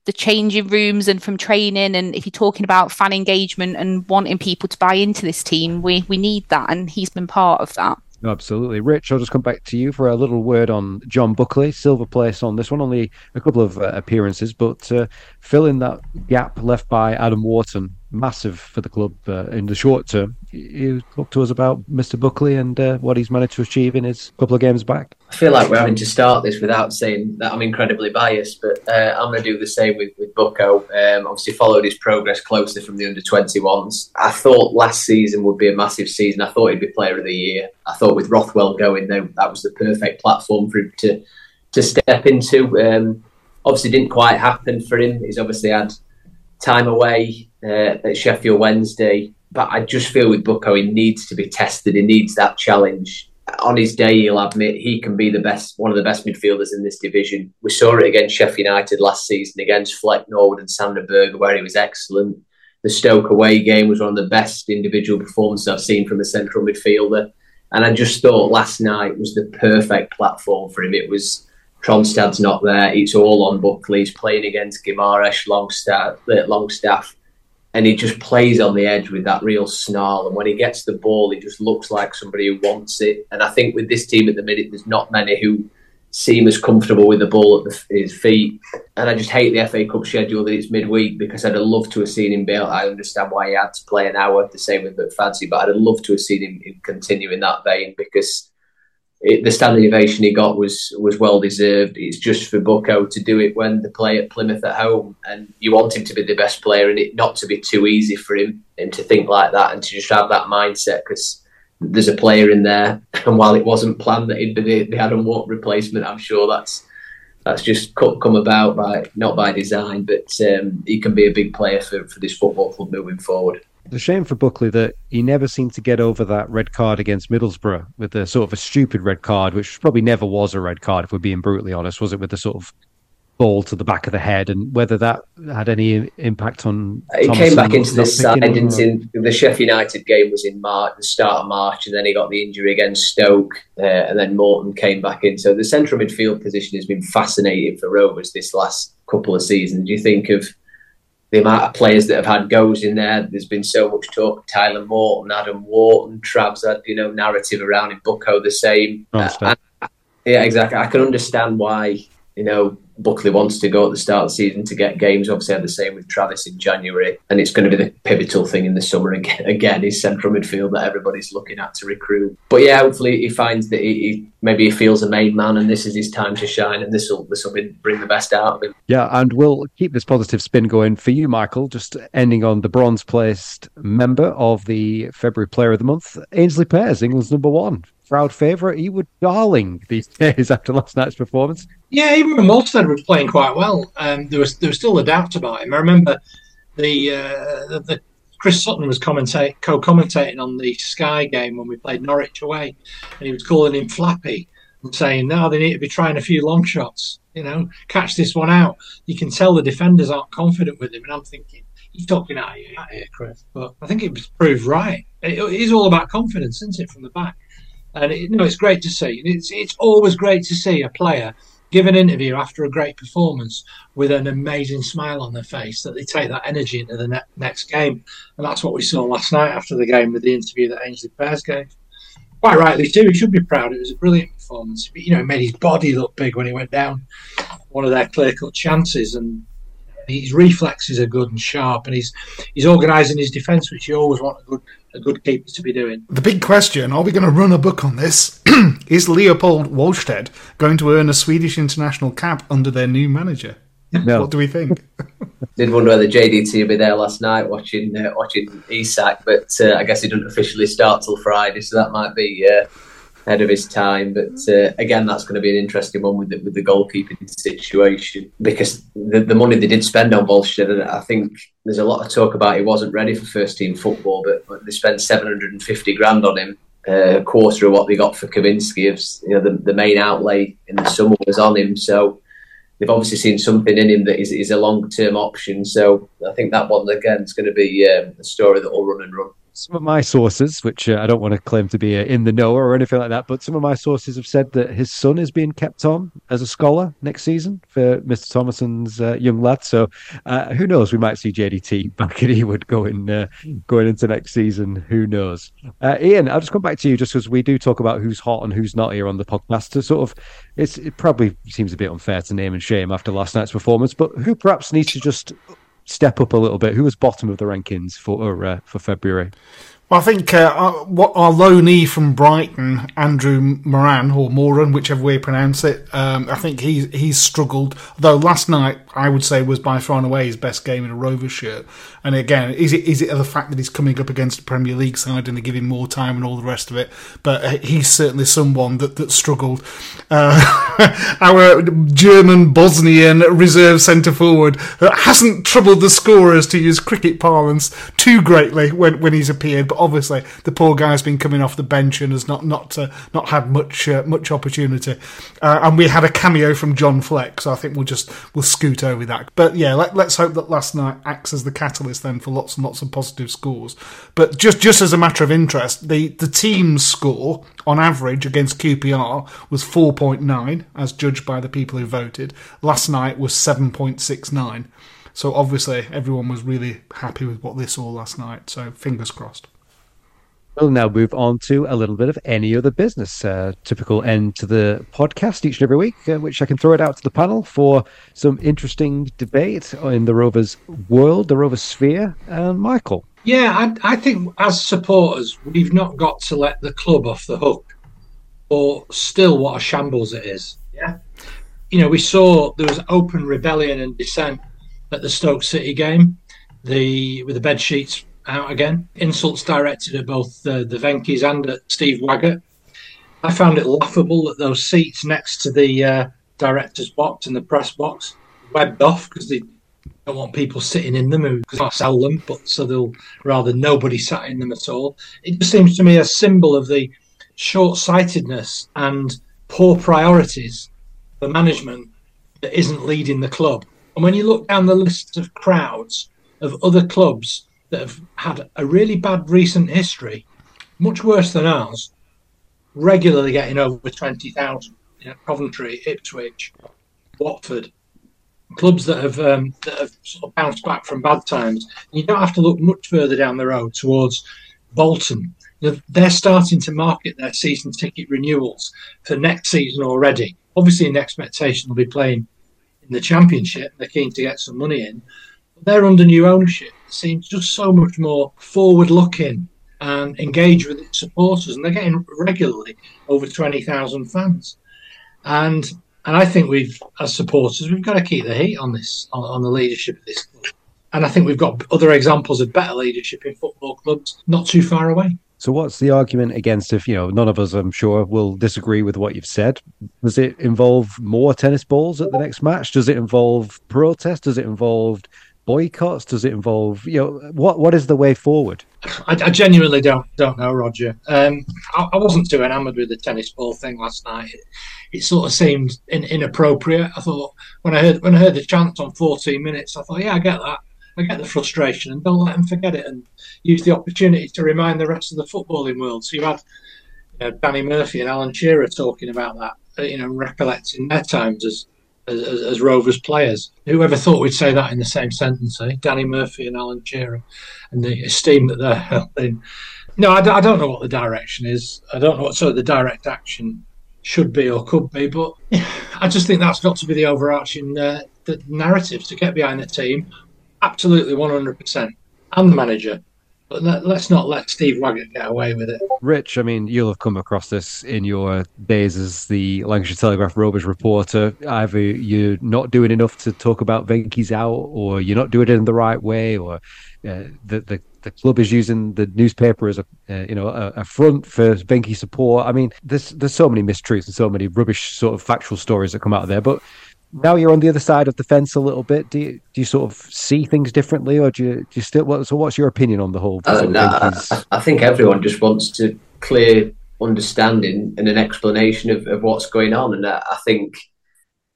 the changing rooms and from training. And if you're talking about fan engagement and wanting people to buy into this team, we we need that, and he's been part of that. Absolutely. Rich, I'll just come back to you for a little word on John Buckley, silver place on this one, only a couple of uh, appearances, but uh, filling that gap left by Adam Wharton massive for the club uh, in the short term. You talk to us about Mr. Buckley and uh, what he's managed to achieve in his couple of games back. I feel like we're having to start this without saying that I'm incredibly biased, but uh, I'm going to do the same with, with Bucko. Um, obviously, followed his progress closely from the under 21s. I thought last season would be a massive season. I thought he'd be player of the year. I thought with Rothwell going, there, that was the perfect platform for him to, to step into. Um, obviously, didn't quite happen for him. He's obviously had time away uh, at Sheffield Wednesday. But I just feel with Bucko, he needs to be tested. He needs that challenge. On his day, he'll admit he can be the best, one of the best midfielders in this division. We saw it against Sheffield United last season against Fleck Norwood and Sander Berge, where he was excellent. The Stoke away game was one of the best individual performances I've seen from a central midfielder. And I just thought last night was the perfect platform for him. It was Tronstad's not there. It's all on Buckley. He's playing against Guimaraes, Longstaff, Longstaff and he just plays on the edge with that real snarl. And when he gets the ball, he just looks like somebody who wants it. And I think with this team at the minute, there's not many who seem as comfortable with the ball at the, his feet. And I just hate the FA Cup schedule that it's midweek because I'd have loved to have seen him bail. I understand why he had to play an hour, the same with McFadzean, but I'd have loved to have seen him continue in that vein because it, the standing ovation he got was was well deserved. It's just for Bucko to do it when they play at Plymouth at home, and you want him to be the best player, and it not to be too easy for him and to think like that and to just have that mindset because there's a player in there, <laughs> and while it wasn't planned that he'd be the, the Adam Wharton replacement, I'm sure that's that's just come about by not by design, but um, he can be a big player for, for this football club moving forward. The shame for Buckley that he never seemed to get over that red card against Middlesbrough with the sort of a stupid red card, which probably never was a red card, if we're being brutally honest. Was it with the sort of ball to the back of the head, and whether that had any impact on. He came back into this side, didn't in the Sheffield United game was in March, the start of March, and then he got the injury against Stoke, uh, and then Morton came back in. So the central midfield position has been fascinating for Rovers this last couple of seasons. Do you think of the amount of players that have had goes in there. There's been so much talk of Tyler Morton, Adam Wharton, Trav's had you know narrative around in Bucko the same. Uh, yeah, exactly. I can understand why you know Buckley wants to go at the start of the season to get games. Obviously, had the same with Travis in January, and it's going to be the pivotal thing in the summer again. Again, is central midfield that everybody's looking at to recruit. But yeah, hopefully he finds that he, he maybe he feels a main man, and this is his time to shine, and this will this will bring the best out of him. Yeah, and we'll keep this positive spin going for you, Michael. Just ending on the bronze placed member of the February Player of the Month, Aynsley Pears, England's number one proud favourite. He was darling these <laughs> days after last night's performance. Yeah, even when Wahlstedt was playing quite well, um, there was there was still a doubt about him. I remember the uh, the, the Chris Sutton was commentate, co-commentating on the Sky game when we played Norwich away, and he was calling him Flappy and saying, "Now they need to be trying a few long shots. You know, catch this one out." You can tell the defenders aren't confident with him, and I'm thinking, "He's talking out here, out here, Chris." But I think it was proved right. It is all about confidence, isn't it, from the back? And it, know, it's great to see. It's it's always great to see a player give an interview after a great performance with an amazing smile on their face that they take that energy into the ne- next game. And that's what we saw last night after the game with the interview that Aynsley Pears gave. Quite rightly too, he should be proud. It was a brilliant performance. You know, it made his body look big when he went down one of their clear cut chances and his reflexes are good and sharp, and he's he's organising his defence, which you always want a good a good keeper to be doing. The big question: Are we going to run a book on this? <clears throat> Is Leopold Wahlstedt going to earn a Swedish international cap under their new manager? No. What do we think? <laughs> Did wonder whether JDT would be there last night watching uh, watching Isak, but uh, I guess he didn't officially start till Friday, so that might be uh, ahead of his time. But uh, again, that's going to be an interesting one with the, with the goalkeeping situation because the, the money they did spend on Wahlstedt, I think there's a lot of talk about he wasn't ready for first team football, but, they spent 750 grand on him. Uh, a quarter of what they got for Kaminski, you know, the, the main outlay in the summer was on him. So they've obviously seen something in him that is, is a long term option. So I think that one again is going to be um, a story that will run and run some of my sources, which uh, I don't want to claim to be uh, in the know or anything like that, but some of my sources have said that his son is being kept on as a scholar next season for Mr. Tomasson's uh, young lad. So uh, who knows? We might see JDT back at Ewood going uh, going into next season. Who knows? Uh, Ian, I'll just come back to you just because we do talk about who's hot and who's not here on the podcast. To sort of, it probably seems a bit unfair to name and shame after last night's performance, but who perhaps needs to just step up a little bit? Who was bottom of the rankings for uh, for February? Well, I think uh, what our loanee from Brighton, Andrew Moran or Moran, whichever way you pronounce it, um, I think he's he's struggled. Though last night, I would say was by far and away his best game in a Rover shirt. And again, is it is it the fact that he's coming up against a Premier League side and they give him more time and all the rest of it? But he's certainly someone that that struggled. Uh, <laughs> our German Bosnian reserve centre forward hasn't troubled the scorers, to use cricket parlance, too greatly when when he's appeared but obviously the poor guy's been coming off the bench and has not not uh, not had much uh, much opportunity. Uh, and we had a cameo from John Fleck, so I think we'll just we'll scoot over that. But yeah, let, us hope that last night acts as the catalyst then for lots and lots of positive scores. But just just as a matter of interest, the the team's score on average against QPR was 4.9, as judged by the people who voted. Last night was 7.69. So obviously everyone was really happy with what they saw last night. So fingers crossed. We'll now move on to a little bit of any other business. Uh, typical end to the podcast each and every week, uh, which I can throw it out to the panel for some interesting debate in the Rovers world, the Rovers sphere. And Michael. Yeah, I, I think as supporters, we've not got to let the club off the hook or still what a shambles it is. Yeah. You know, we saw there was open rebellion and dissent at the Stoke City game, the with the bed sheets out again, insults directed at both the, the and at Steve Waggott. I found it laughable that those seats next to the uh, director's box and the press box webbed off because they don't want people sitting in them because they sell them, but so they'll rather nobody sat in them at all. It just seems to me a symbol of the short sightedness and poor priorities for management that isn't leading the club. And when you look down the list of crowds of other clubs that have had a really bad recent history, much worse than ours, regularly getting over 20,000. You know, Coventry, Ipswich, Watford, clubs that have um, that have sort of bounced back from bad times. You don't have to look much further down the road towards Bolton. You know, they're starting to market their season ticket renewals for next season already. Obviously, in expectation they'll be playing in the championship. They're keen to get some money in. They're under new ownership. Seems just so much more forward looking and engage with its supporters. And they're getting regularly over 20,000 fans. And and I think we've, as supporters, we've got to keep the heat on this, on, on the leadership of this club. And I think we've got other examples of better leadership in football clubs not too far away. So, what's the argument against if, you know, none of us, I'm sure, will disagree with what you've said? Does it involve more tennis balls at the next match? Does it involve protest? Does it involve boycotts? Does it involve, you know, what what is the way forward? I, I genuinely don't don't know, Roger. Um, I, I, wasn't too enamoured with the tennis ball thing last night. It, it sort of seemed in, inappropriate. I thought when I heard when I heard the chant on 14 minutes, I thought, yeah, I get that. I get the frustration, and don't let them forget it, and use the opportunity to remind the rest of the footballing world. So you had you know, Danny Murphy and Alan Shearer talking about that, uh, you know, recollecting their times as as, as, Rovers players. Whoever thought we'd say that in the same sentence, eh? Danny Murphy and Alan Shearer, and the esteem that they're <laughs> held in. No, I, I, don't know what the direction is. I don't know what sort of the direct action should be or could be, but <laughs> I just think that's got to be the overarching uh, the narrative to get behind the team. Absolutely 100%. And the manager. But let, us not let Steve Waggott get away with it. Rich, I mean, you'll have come across this in your days as the Lancashire Telegraph Rovers reporter. Either you're not doing enough to talk about Venky's out, or you're not doing it in the right way, or uh, the, the the club is using the newspaper as a uh, you know a, a, front for Venky support. I mean, there's there's so many mistruths and so many rubbish sort of factual stories that come out of there. But now you're on the other side of the fence a little bit. Do you do you sort of see things differently, or do you do you still? What, so, what's your opinion on the whole? Uh, no, I, I, think everyone just wants to clear understanding and an explanation of, of what's going on, and I, I think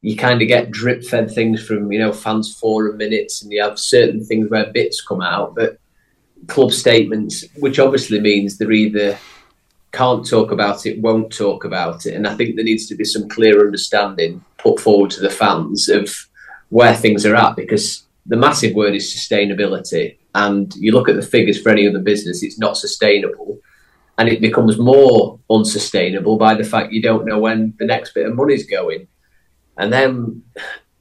you kind of get drip fed things from you know fans forum minutes, and you have certain things where bits come out, but club statements, which obviously means they're either can't talk about it, won't talk about it. And I think there needs to be some clear understanding put forward to the fans of where things are at because the massive word is sustainability. And you look at the figures for any other business, it's not sustainable. And it becomes more unsustainable by the fact you don't know when the next bit of money's going. And then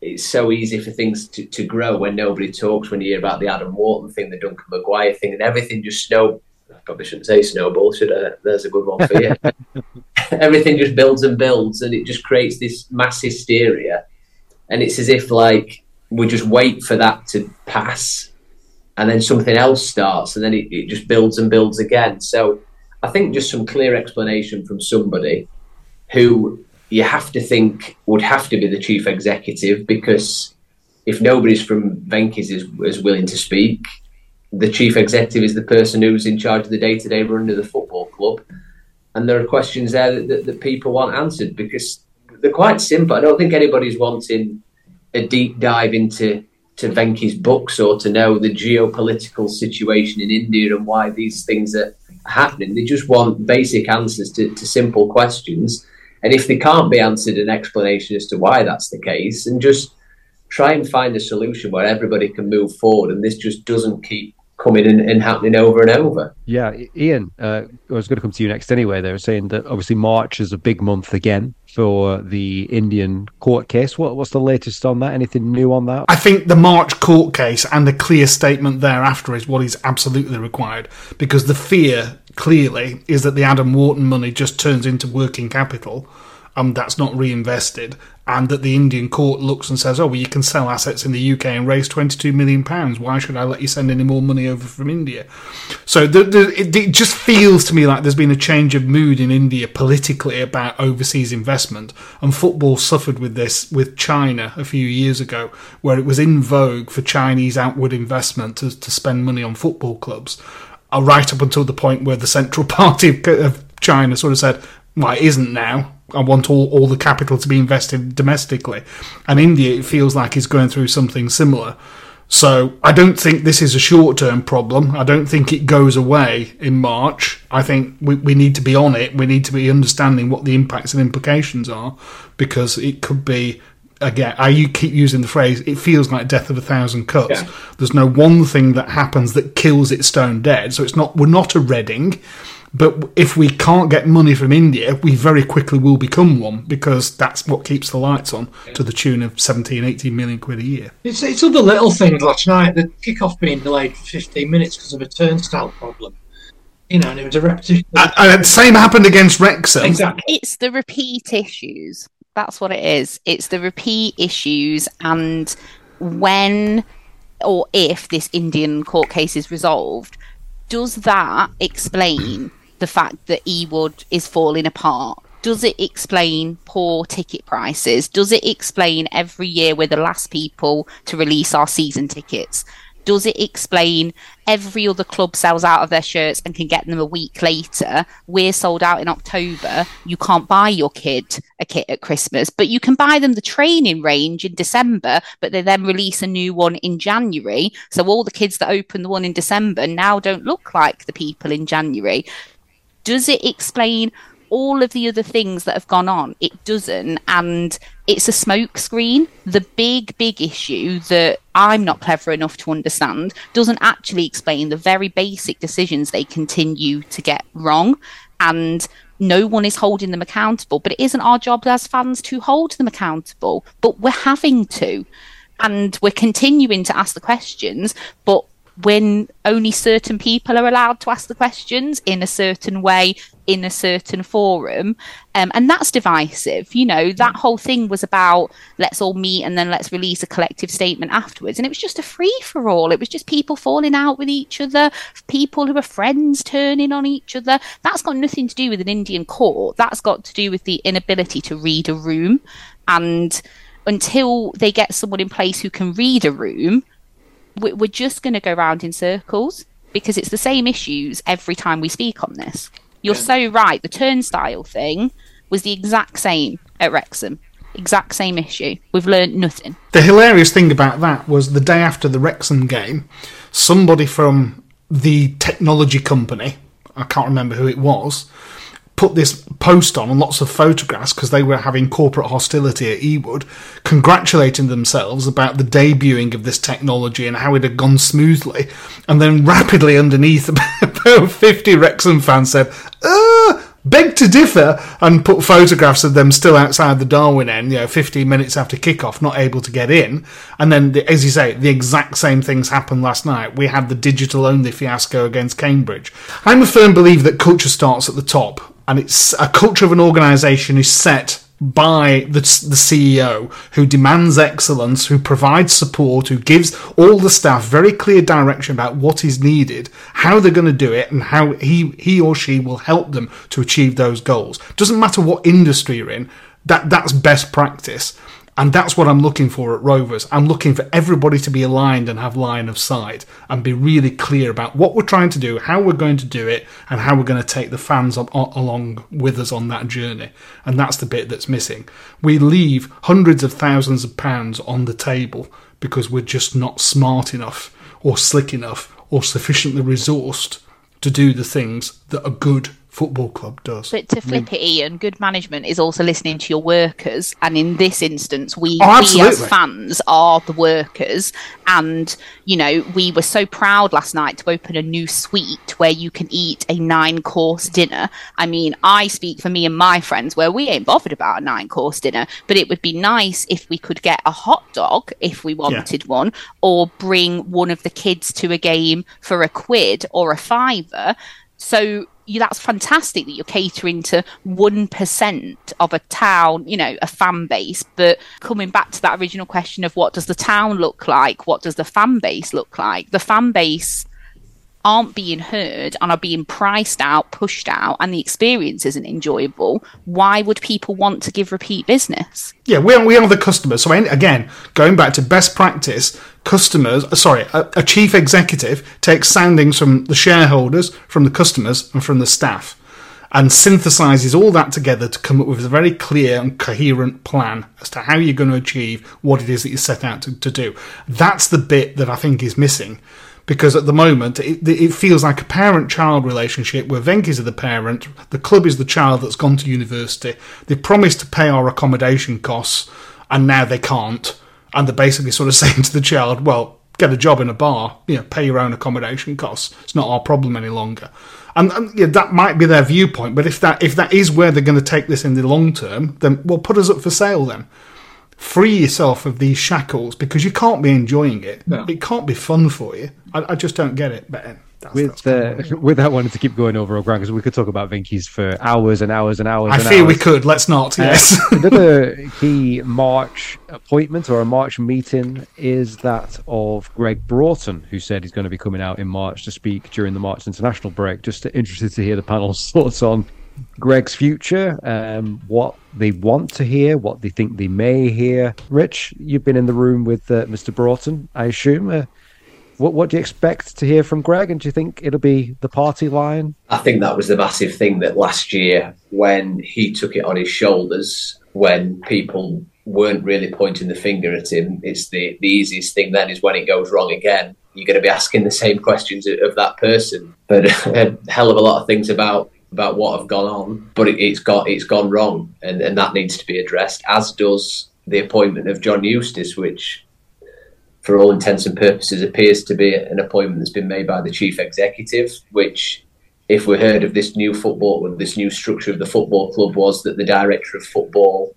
it's so easy for things to, to grow when nobody talks, when you hear about the Adam Wharton thing, the Duncan Maguire thing, and everything just snow probably shouldn't say snowball, should I? There's a good one for you. <laughs> Everything just builds and builds, and it just creates this mass hysteria. And it's as if like we just wait for that to pass, and then something else starts, and then it, it just builds and builds again. So I think just some clear explanation from somebody who you have to think would have to be the chief executive because if nobody's from Venky's is, is willing to speak, the chief executive is the person who's in charge of the day to day run of the football club. And there are questions there that, that, that, people want answered because they're quite simple. I don't think anybody's wanting a deep dive into to Venky's books or to know the geopolitical situation in India and why these things are happening. They just want basic answers to, to simple questions. And if they can't be answered, an explanation as to why that's the case, and just try and find a solution where everybody can move forward and this just doesn't keep coming and, and happening over and over. Yeah, Ian, uh, I was going to come to you next anyway. They were saying that obviously March is a big month again for the Indian court case. What, what's the latest on that? Anything new on that? I think the March court case and a clear statement thereafter is what is absolutely required because the fear clearly is that the Adam Wharton money just turns into working capital and that's not reinvested, and that the Indian court looks and says, "Oh, well, you can sell assets in the UK and raise twenty-two million pounds. Why should I let you send any more money over from India?" So the, the, it, it just feels to me like there's been a change of mood in India politically about overseas investment, and football suffered with this with China a few years ago, where it was in vogue for Chinese outward investment to, to spend money on football clubs, uh, right up until the point where the Central <laughs> Party of, China sort of said, "Well, isn't now." I want all, all the capital to be invested domestically. And India, it feels like, is going through something similar. So I don't think this is a short term problem. I don't think it goes away in March. I think we, we need to be on it. We need to be understanding what the impacts and implications are because it could be again, I you keep using the phrase, it feels like death of a thousand cuts. Yeah. There's no one thing that happens that kills it stone dead. So it's not we're not a Reading, but if we can't get money from India, we very quickly will become one because that's what keeps the lights on to the tune of 17, 18 million quid a year. It's, it's other little things last night. The kickoff being delayed for 15 minutes because of a turnstile problem. You know, and it was a repetition. And, and the same happened against Wrexham. Exactly. It's the repeat issues. That's what it is. It's the repeat issues, and when or if this Indian court case is resolved, does that explain the fact that Ewood is falling apart? Does it explain poor ticket prices? Does it explain every year we're the last people to release our season tickets? Does it explain every other club sells out of their shirts and can get them a week later? We're sold out in October. You can't buy your kid a kit at Christmas, but you can buy them the training range in December, but they then release a new one in January. So all the kids that open the one in December now don't look like the people in January. Does it explain all of the other things that have gone on? It doesn't. And it's a smokescreen. The big, big issue that I'm not clever enough to understand doesn't actually explain the very basic decisions they continue to get wrong. And no one is holding them accountable. But it isn't our job as fans to hold them accountable. But we're having to. And we're continuing to ask the questions, but when only certain people are allowed to ask the questions in a certain way in a certain forum. Um, and that's divisive you know that whole thing was about let's all meet and then let's release a collective statement afterwards. And it was just a free for all. It was just people falling out with each other people who are friends turning on each other. That's got nothing to do with an indian court. That's got to do with the inability to read a room. And until they get someone in place who can read a room we're just going to go round in circles because it's the same issues every time we speak on this. You're so right. The turnstile thing was the exact same at Wrexham. Exact same issue. We've learned nothing. The hilarious thing about that was the day after the Wrexham game, somebody from the technology company, I can't remember who it was, put this post on and lots of photographs because they were having corporate hostility at Ewood, congratulating themselves about the debuting of this technology and how it had gone smoothly. And then rapidly underneath, <laughs> about 50 Wrexham fans said, uh, beg to differ, and put photographs of them still outside the Darwen end, you know, 15 minutes after kickoff, not able to get in. And then, the, as you say, the exact same things happened last night. We had the digital only fiasco against Cambridge. I'm a firm believer that culture starts at the top, and it's a culture of an organisation is set by the, the CEO who demands excellence, who provides support, who gives all the staff very clear direction about what is needed, how they're going to do it, and how he, he or she will help them to achieve those goals. Doesn't matter what industry you're in, that, that's best practice. And that's what I'm looking for at Rovers. I'm looking for everybody to be aligned and have line of sight and be really clear about what we're trying to do, how we're going to do it, and how we're going to take the fans on, on, along with us on that journey. And that's the bit that's missing. We leave hundreds of thousands of pounds on the table because we're just not smart enough or slick enough or sufficiently resourced to do the things that are good football club does. But to flip it, Ian, good management is also listening to your workers. And in this instance, we, Oh, we as fans are the workers. And, you know, we were so proud last night to open a new suite where you can eat a nine course dinner. I mean, I speak for me and my friends where we ain't bothered about a nine course dinner, but it would be nice if we could get a hot dog if we wanted one, or bring one of the kids to a game for a quid or a fiver. So that's fantastic that you're catering to 1% of a town, you know, a fan base. But coming back to that original question of what does the town look like? What does the fan base look like? The fan base aren't being heard and are being priced out, pushed out, and the experience isn't enjoyable, why would people want to give repeat business? Yeah, we are, we are the customers. So, again, going back to best practice, customers, uh, sorry, a, a chief executive takes soundings from the shareholders, from the customers, and from the staff and synthesizes all that together to come up with a very clear and coherent plan as to how you're going to achieve what it is that you set out to, to do. That's the bit that I think is missing because at the moment it, it feels like a parent-child relationship where Venky's are the parent, the club is the child that's gone to university. They promised to pay our accommodation costs, and now they can't. And they're basically sort of <laughs> saying to the child, "Well, get a job in a bar, you know, pay your own accommodation costs. It's not our problem any longer." And, and yeah, that might be their viewpoint, but if that if that is where they're going to take this in the long term, then well, put us up for sale then free yourself of these shackles because you can't be enjoying it. No. It can't be fun for you. I, I just don't get it. But that's, with uh, <laughs> without wanting to keep going over O'Brien because we could talk about Venky's for hours and hours and hours. I and fear hours. we could. Let's not. Uh, yes. <laughs> another <laughs> key March appointment or a March meeting is that of Gregg Broughton, who said he's going to be coming out in March to speak during the March international break. Just interested to hear the panel's thoughts on Gregg's future, um, what they want to hear, what they think they may hear. Rich, you've been in the room with uh, Mr. Broughton, I assume. What what do you expect to hear from Gregg, and do you think it'll be the party line? I think that was the massive thing that last year, when he took it on his shoulders, when people weren't really pointing the finger at him, it's the the easiest thing. Then is when it goes wrong again. You're going to be asking the same questions of that person. But a hell of a lot of things about about what have gone on, but it, has got it's gone wrong, and, and that needs to be addressed. As does the appointment of John Eustace, which, for all intents and purposes, appears to be an appointment that's been made by the chief executive. Which, if we heard of this new football, or this new structure of the football club, was that the director of football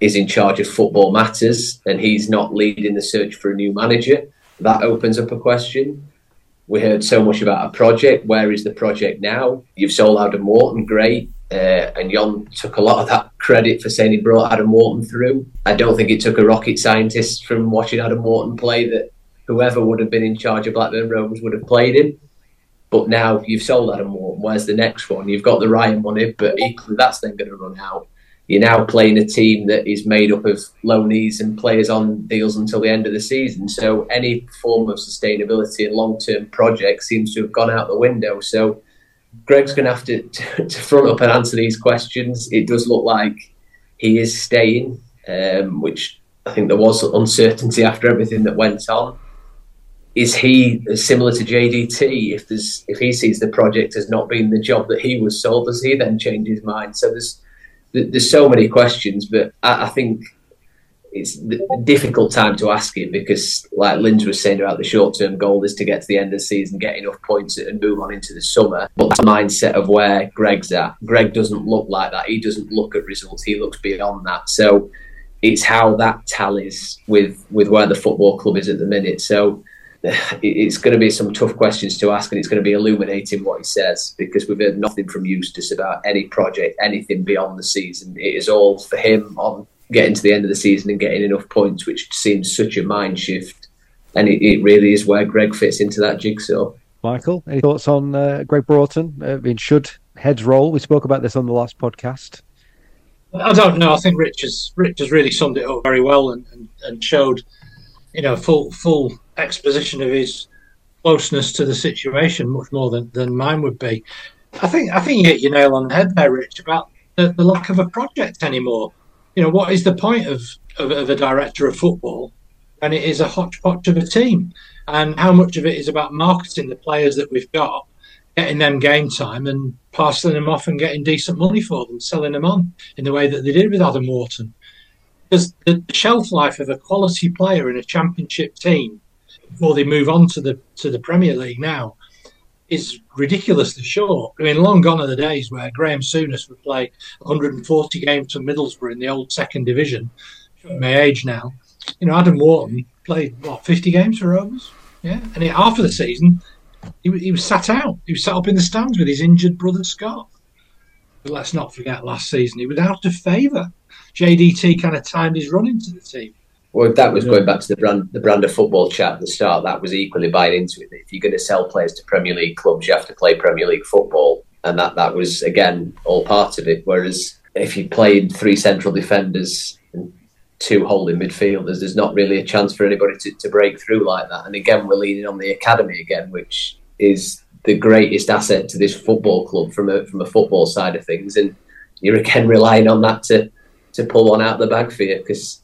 is in charge of football matters, and he's not leading the search for a new manager. That opens up a question. We heard so much about a project. Where is the project now? You've sold Adam Morton, great. Uh, and Jon took a lot of that credit for saying he brought Adam Morton through. I don't think it took a rocket scientist from watching Adam Morton play that whoever would have been in charge of Blackburn Rovers would have played him. But now you've sold Adam Morton. Where's the next one? You've got the Ryan money, but equally that's then going to run out you're now playing a team that is made up of loanees and players on deals until the end of the season. So any form of sustainability and long term project seems to have gone out the window. So Gregg's going to have <laughs> to, to, front up and answer these questions. It does look like he is staying, um, which I think there was uncertainty after everything that went on. Is he similar to JDT? If there's if he sees the project as not being the job that he was sold, does he then change his mind? So there's there's so many questions, but I, I think it's a difficult time to ask it because, like Linz was saying about the short term goal is to get to the end of the season, get enough points, and move on into the summer. But the mindset of where Gregg's at, Gregg doesn't look like that. He doesn't look at results. He looks beyond that. So it's how that tallies with with where the football club is at the minute. So <laughs> it's going to be some tough questions to ask, and it's going to be illuminating what he says because we've heard nothing from Eustace about any project, anything beyond the season. It is all for him on getting to the end of the season and getting enough points, which seems such a mind shift. And it, it really is where Gregg fits into that jigsaw. Michael, any thoughts on uh, Gregg Broughton? Uh, I mean, should heads roll? We spoke about this on the last podcast. I don't know. I think Rich has Rich has really summed it up very well and, and, and showed, you know, full full exposition of his closeness to the situation much more than, than mine would be. I think I think you hit your nail on the head there, Rich, about the, the lack of a project anymore. You know, what is the point of, of, of a director of football when it is a hodgepodge of a team? And how much of it is about marketing the players that we've got, getting them game time and passing them off and getting decent money for them, selling them on in the way that they did with Adam Wharton? Because the shelf life of a quality player in a championship team before they move on to the to the Premier League now is ridiculously short. I mean, long gone are the days where Graeme Souness would play 140 games for Middlesbrough in the old second division. My age now, you know, Adam Wharton played what 50 games for Rovers, yeah, and of the season he, he was sat out. He was sat up in the stands with his injured brother Scott. But let's not forget last season he was out of favour. JDT kind of timed his run into the team. Well, that was going back to the brand, the brand of football chat at the start. That was equally buying into it. If you're going to sell players to Premier League clubs, you have to play Premier League football, and that that was again all part of it. Whereas if you played three central defenders and two holding midfielders, there's not really a chance for anybody to, to break through like that. And again, we're leaning on the academy again, which is the greatest asset to this football club from a from a football side of things. And you're again relying on that to to pull one out of the bag for you because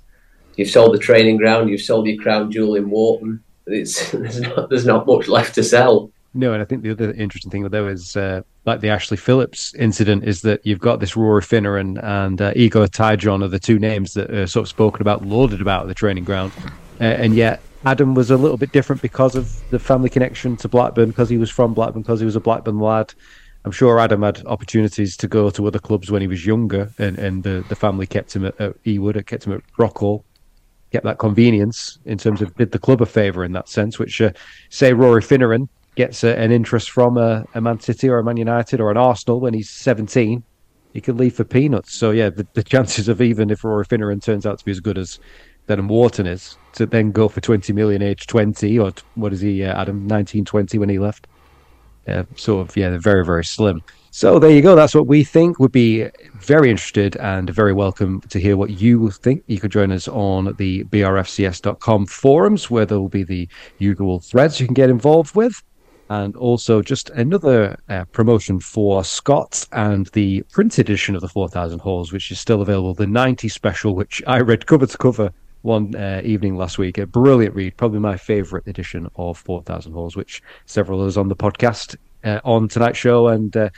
you've sold the training ground, you've sold your crown jewel in Wharton. It's <laughs> there's not there's not much left to sell. No, and I think the other interesting thing there is uh, like the Ashley Phillips incident is that you've got this Rory Finneran and uh, Igor Tyjon are the two names that are sort of spoken about, lauded about the training ground, uh, and yet Adam was a little bit different because of the family connection to Blackburn, because he was from Blackburn, because he was a Blackburn lad. I'm sure Adam had opportunities to go to other clubs when he was younger, and, and the, the family kept him at, at Ewood, kept him at Brockhall, kept that convenience in terms of did the club a favour in that sense, which, uh, say, Rory Finneran gets a, an interest from a, a, Man City or a Man United or an Arsenal when he's 17, he could leave for peanuts. So, yeah, the, the chances of even if Rory Finneran turns out to be as good as Denham Wharton is, to then go for 20 million age 20, or what is he, uh, Adam, 19, 20 when he left? Uh, sort of, yeah, they're very, very slim. So there you go. That's what we think. Would be very interested and very welcome to hear what you think. You could join us on the brfcs.com forums where there will be the usual threads you can get involved with. And also just another uh, promotion for Scott and the print edition of the 4000 Holes, which is still available, the 90 special, which I read cover to cover one uh, evening last week. A brilliant read, probably my favourite edition of 4000 Holes, which several of us on the podcast uh, on tonight's show and uh,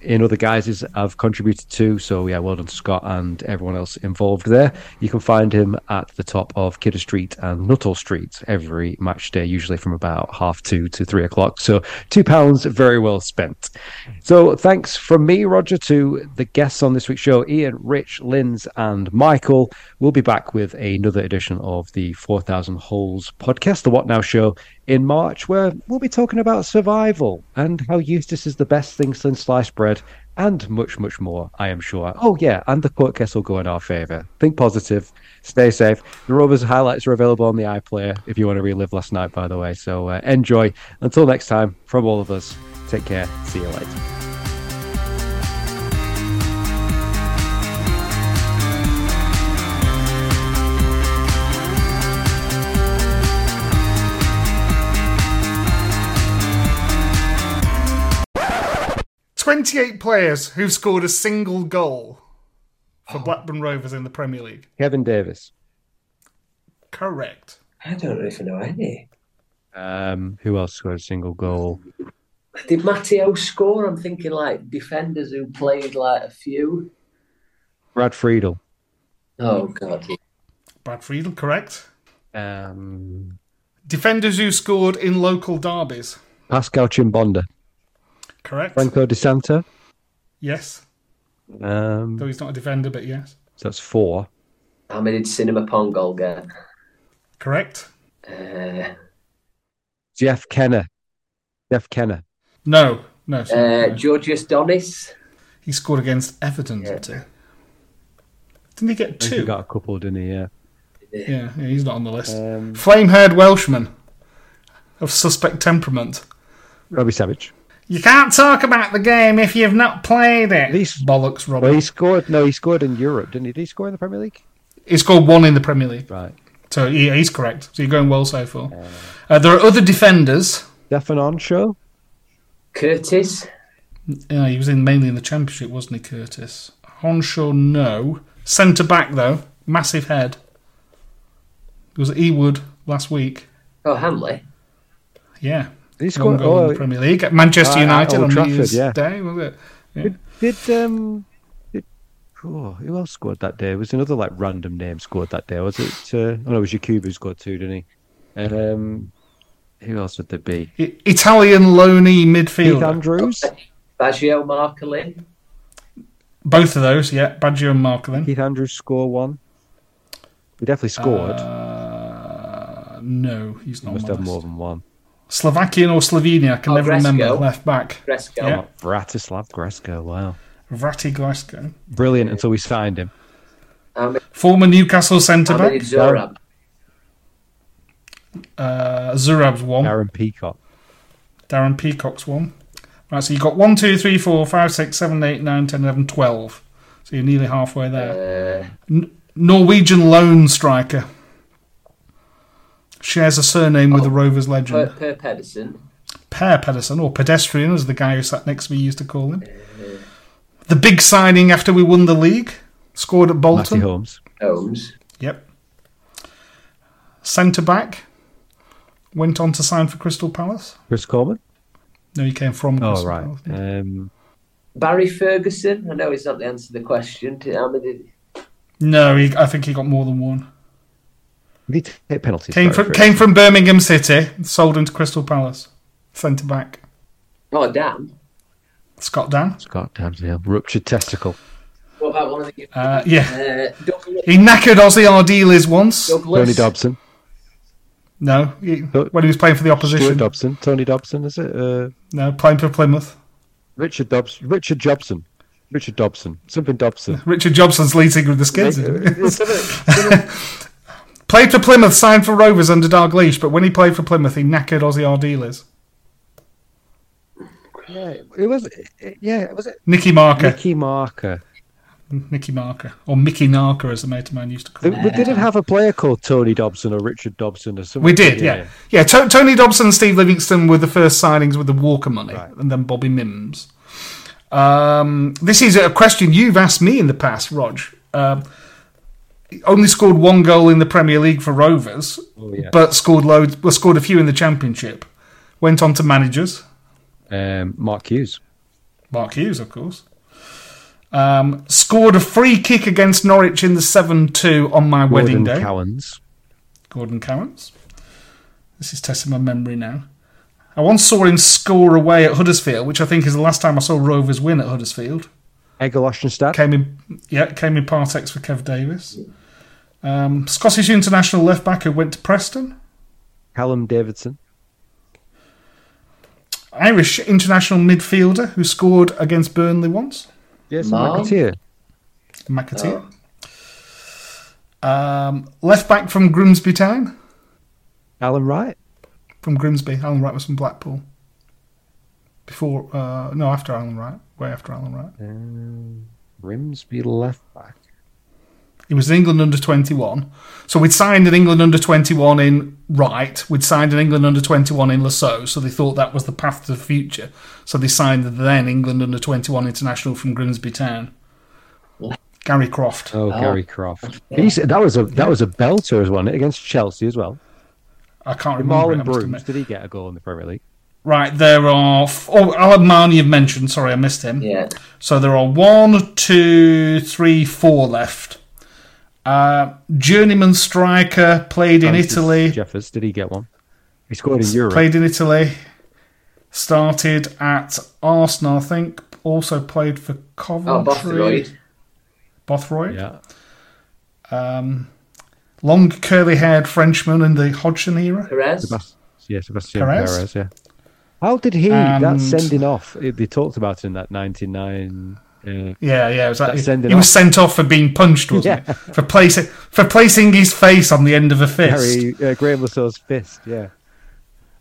in other guises I've contributed to. So yeah, well done to Scott and everyone else involved there. You can find him at the top of Kidder Street and Nuttall Street every match day, usually from about half two to three o'clock. So two pounds very well spent. So thanks from me, Roger, to the guests on this week's show, Ian, Rich, Linz, and Michael. We'll be back with another edition of the 4000 Holes podcast, the What Now show in March, where we'll be talking about survival and how Eustace is the best thing since sliced bread, and much, much more, I am sure. Oh, yeah, and the court case will go in our favour. Think positive, stay safe. The Rovers highlights are available on the iPlayer if you want to relive last night, by the way. So uh, enjoy. Until next time, from all of us, take care. See you later. 28 players who've scored a single goal for Blackburn Rovers in the Premier League. Kevin Davies. Correct. I don't even know any. Um, who else scored a single goal? Did Matteo score? I'm thinking like defenders who played like a few. Brad Friedel. Oh God. Brad Friedel, correct. Um, Defenders who scored in local derbies. Pascal Chimbonda. Correct. Franco Di Santo. Yes. Um, Though he's not a defender, but yes. so that's four. How many did Sinama Pongolle get? Correct. Uh, Jeff Kenna. Jeff Kenna. No, no. uh, sorry, no. Georgios Donis. He scored against Everton, didn't he? Didn't he get I think He two? got a couple, didn't he? Yeah. Yeah, yeah, he's not on the list. Um, Flame-haired Welshman of suspect temperament. Robbie Savage. You can't talk about the game if you've not played it. These bollocks, Well, Robbie. he scored. No, he scored in Europe, didn't he? Did he score in the Premier League? He scored one in the Premier League, Right. so yeah, he's correct. So you're going well so far. Uh, there are other defenders. Stefan Onshaw. Curtis. Yeah, he was in mainly in the Championship, wasn't he, Curtis? Honshaw, no. Centre back though, massive head. It was at Ewood last week. Oh, Hanley. Yeah, Did he One score? Oh, the Premier League at Manchester Ah, at United Old on New Trafford, Year's yeah. Day, was it? Yeah. Did, did um did, oh, who else scored that day? Was another like random name scored that day? Was it? Uh, oh no, it was Yakubu who scored two, didn't he? Um, who else would there be? I- Italian loanee Keith. Andrews. Baggio Marcolin. Both of those, yeah. Baggio and Marklin. Keith Andrews score one. He definitely scored. Uh, no, he's he not. must on have more than one. Slovakian or Slovenia, I can Oh, never remember. Left back. Gresko. Yeah. Vratislav Gresko. Wow, Vrati Glasgow. brilliant until we signed him. How many, Former Newcastle centre back. Zorab? Uh, Zurab's one. Aaron Peacock. Darren Peacock's one. Right, so you've got 1, 2, 3, 4, 5, 6, 7, 8, 9, 10, 11, 12. So you're nearly halfway there. Uh, N- Norwegian lone striker. Shares a surname with the Rovers legend. per Pedersen. Per Pedersen, or pedestrian, as the guy who sat next to me used to call him. The big signing after we won the league. Scored at Matty Bolton. Holmes. Holmes. Yep. Centre back. Went on to sign for Crystal Palace. Chris Coleman. No, he came from Oh Crystal right. Palace. yeah. Um, Barry Ferguson. I know he's not the answer to the question. How many? No, he, I think he got more than one. Did he take penalties? Came from came from Birmingham City, sold into Crystal Palace. Centre back. Oh, Dan. Scott Dann. Scott Damsdale. Ruptured testicle. What about one of the? Uh, yeah. Uh, He knackered Ossie Ardiles once. Douglas. Tony Dobson. No, he, when he was playing for the Stuart opposition. Dobson. Tony Dobson, is it? Uh, No, playing for Plymouth. Richard Dobson. Richard Jobson. Richard Dobson. Something Dobson. Richard Jobson's lead singer of the Skids. <laughs> Something- played for Plymouth, signed for Rovers under Dalglish, but when he played for Plymouth, he knackered Ossie Ardiles. yeah, it was. Yeah, was it? Nicky Marker. Mickey Marker. Nicky Marker. Or Mickey Narker, as the mate of mine used to call him. We didn't have a player called Tony Dobson or Richard Dobson or something. We did, yeah. Yeah, To- Tony Dobson and Steve Livingstone were the first signings with the Walker money, and then Bobby Mimms. Um, this is a question you've asked me in the past, Rog. Um, he only scored one goal in the Premier League for Rovers, Oh, yeah. but scored loads. Well, scored a few in the Championship. Went on to managers. Um, Mark Hughes. Mark Hughes, of course. Um, scored a free kick against Norwich in the 7 2 on my wedding day. Gordon day. Cowans. Gordon Cowans. This is testing my memory now. I once saw him score away at Huddersfield, which I think is the last time I saw Rovers win at Huddersfield. Egil Ostenstad. Came in, yeah, came in Partex for Kev Davies. Um, Scottish international left back who went to Preston. Callum Davidson. Irish international midfielder who scored against Burnley once. Yes, Mark. McAteer. McAteer. Um, left back from Grimsby Town. Alan Wright. From Grimsby. Alan Wright was from Blackpool. Before, uh, no, after Alan Wright. Way after Alan Wright. Um, Grimsby left back. He was in England under 21. So we'd signed an England under 21 in Wright. We'd signed an England under 21 in Le Saux. So they thought that was the path to the future. So they signed the then England under 21 international from Grimsby Town. Gary Croft. Oh, Gary Croft. He's, that was a that was a belter as well against Chelsea as well. I can't remember. Marlon I Broomes. Did he get a goal in the Premier League? Right, there are. F- oh, Alan Marnie you've mentioned. Sorry, I missed him. Yeah. So there are one, two, three, four left. Uh, journeyman striker played in Francis Italy. Jeffers. Did he get one? He scored in Europe. Played in Italy. Started at Arsenal, I think. Also played for Oh, Coventry. Bothroyd. Bothroyd. Yeah. Um, long curly-haired Frenchman in the Hodgson era. Perez. Sebast- yeah, Sebastian Perez? Perez. Yeah. How did he that And- sending off? it- They talked about it in that ninety nine. Uh, Yeah, yeah. It was like, That's sending he was sent off for being punched, wasn't <laughs> Yeah. he? For placing for placing his face on the end of a fist. Harry uh, Graeme Le Saux's fist. Yeah.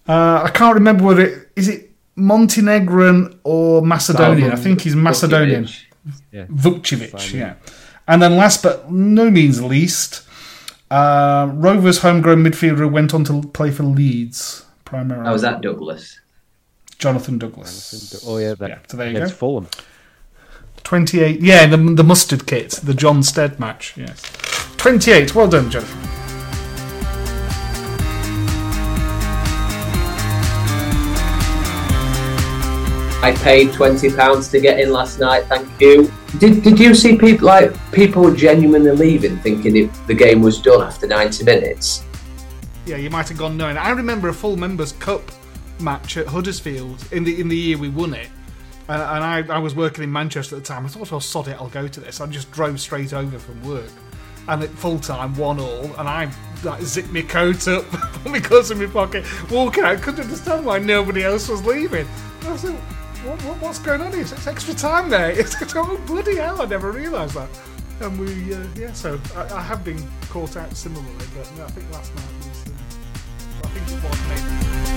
Uh, I can't remember whether it is it Montenegrin or Macedonian. I think he's Macedonian. Vukovic. Yeah. Vukcevic, yeah. And then last but no means least, uh, Rovers homegrown midfielder went on to play for Leeds primarily. Oh, was that Douglas? Jonathan Douglas. Oh yeah. That, Yeah, so there you against go. Fulham. 28. Yeah, the, the mustard kit, the John Stead match. Yes. 28. Well done, Jonathan. I paid twenty pounds to get in last night. Thank you. Did Did you see people like people genuinely leaving, thinking it, the game was done after ninety minutes? Yeah, you might have gone knowing. I remember a full members cup match at Huddersfield in the in the year we won it, uh, and I, I was working in Manchester at the time. I thought, "I'll sod it, I'll go to this." I just drove straight over from work, and at full time, one all, and I like zip my coat up, <laughs> put my clothes in my pocket, walking out. Couldn't understand why nobody else was leaving. I was like, what, what, what's going on here? It's extra time there. <laughs> It's oh bloody hell! I never realised that. And we, uh, yeah. So I, I, have been caught out similarly, but no, I think last night was. Uh, I think it was maybe.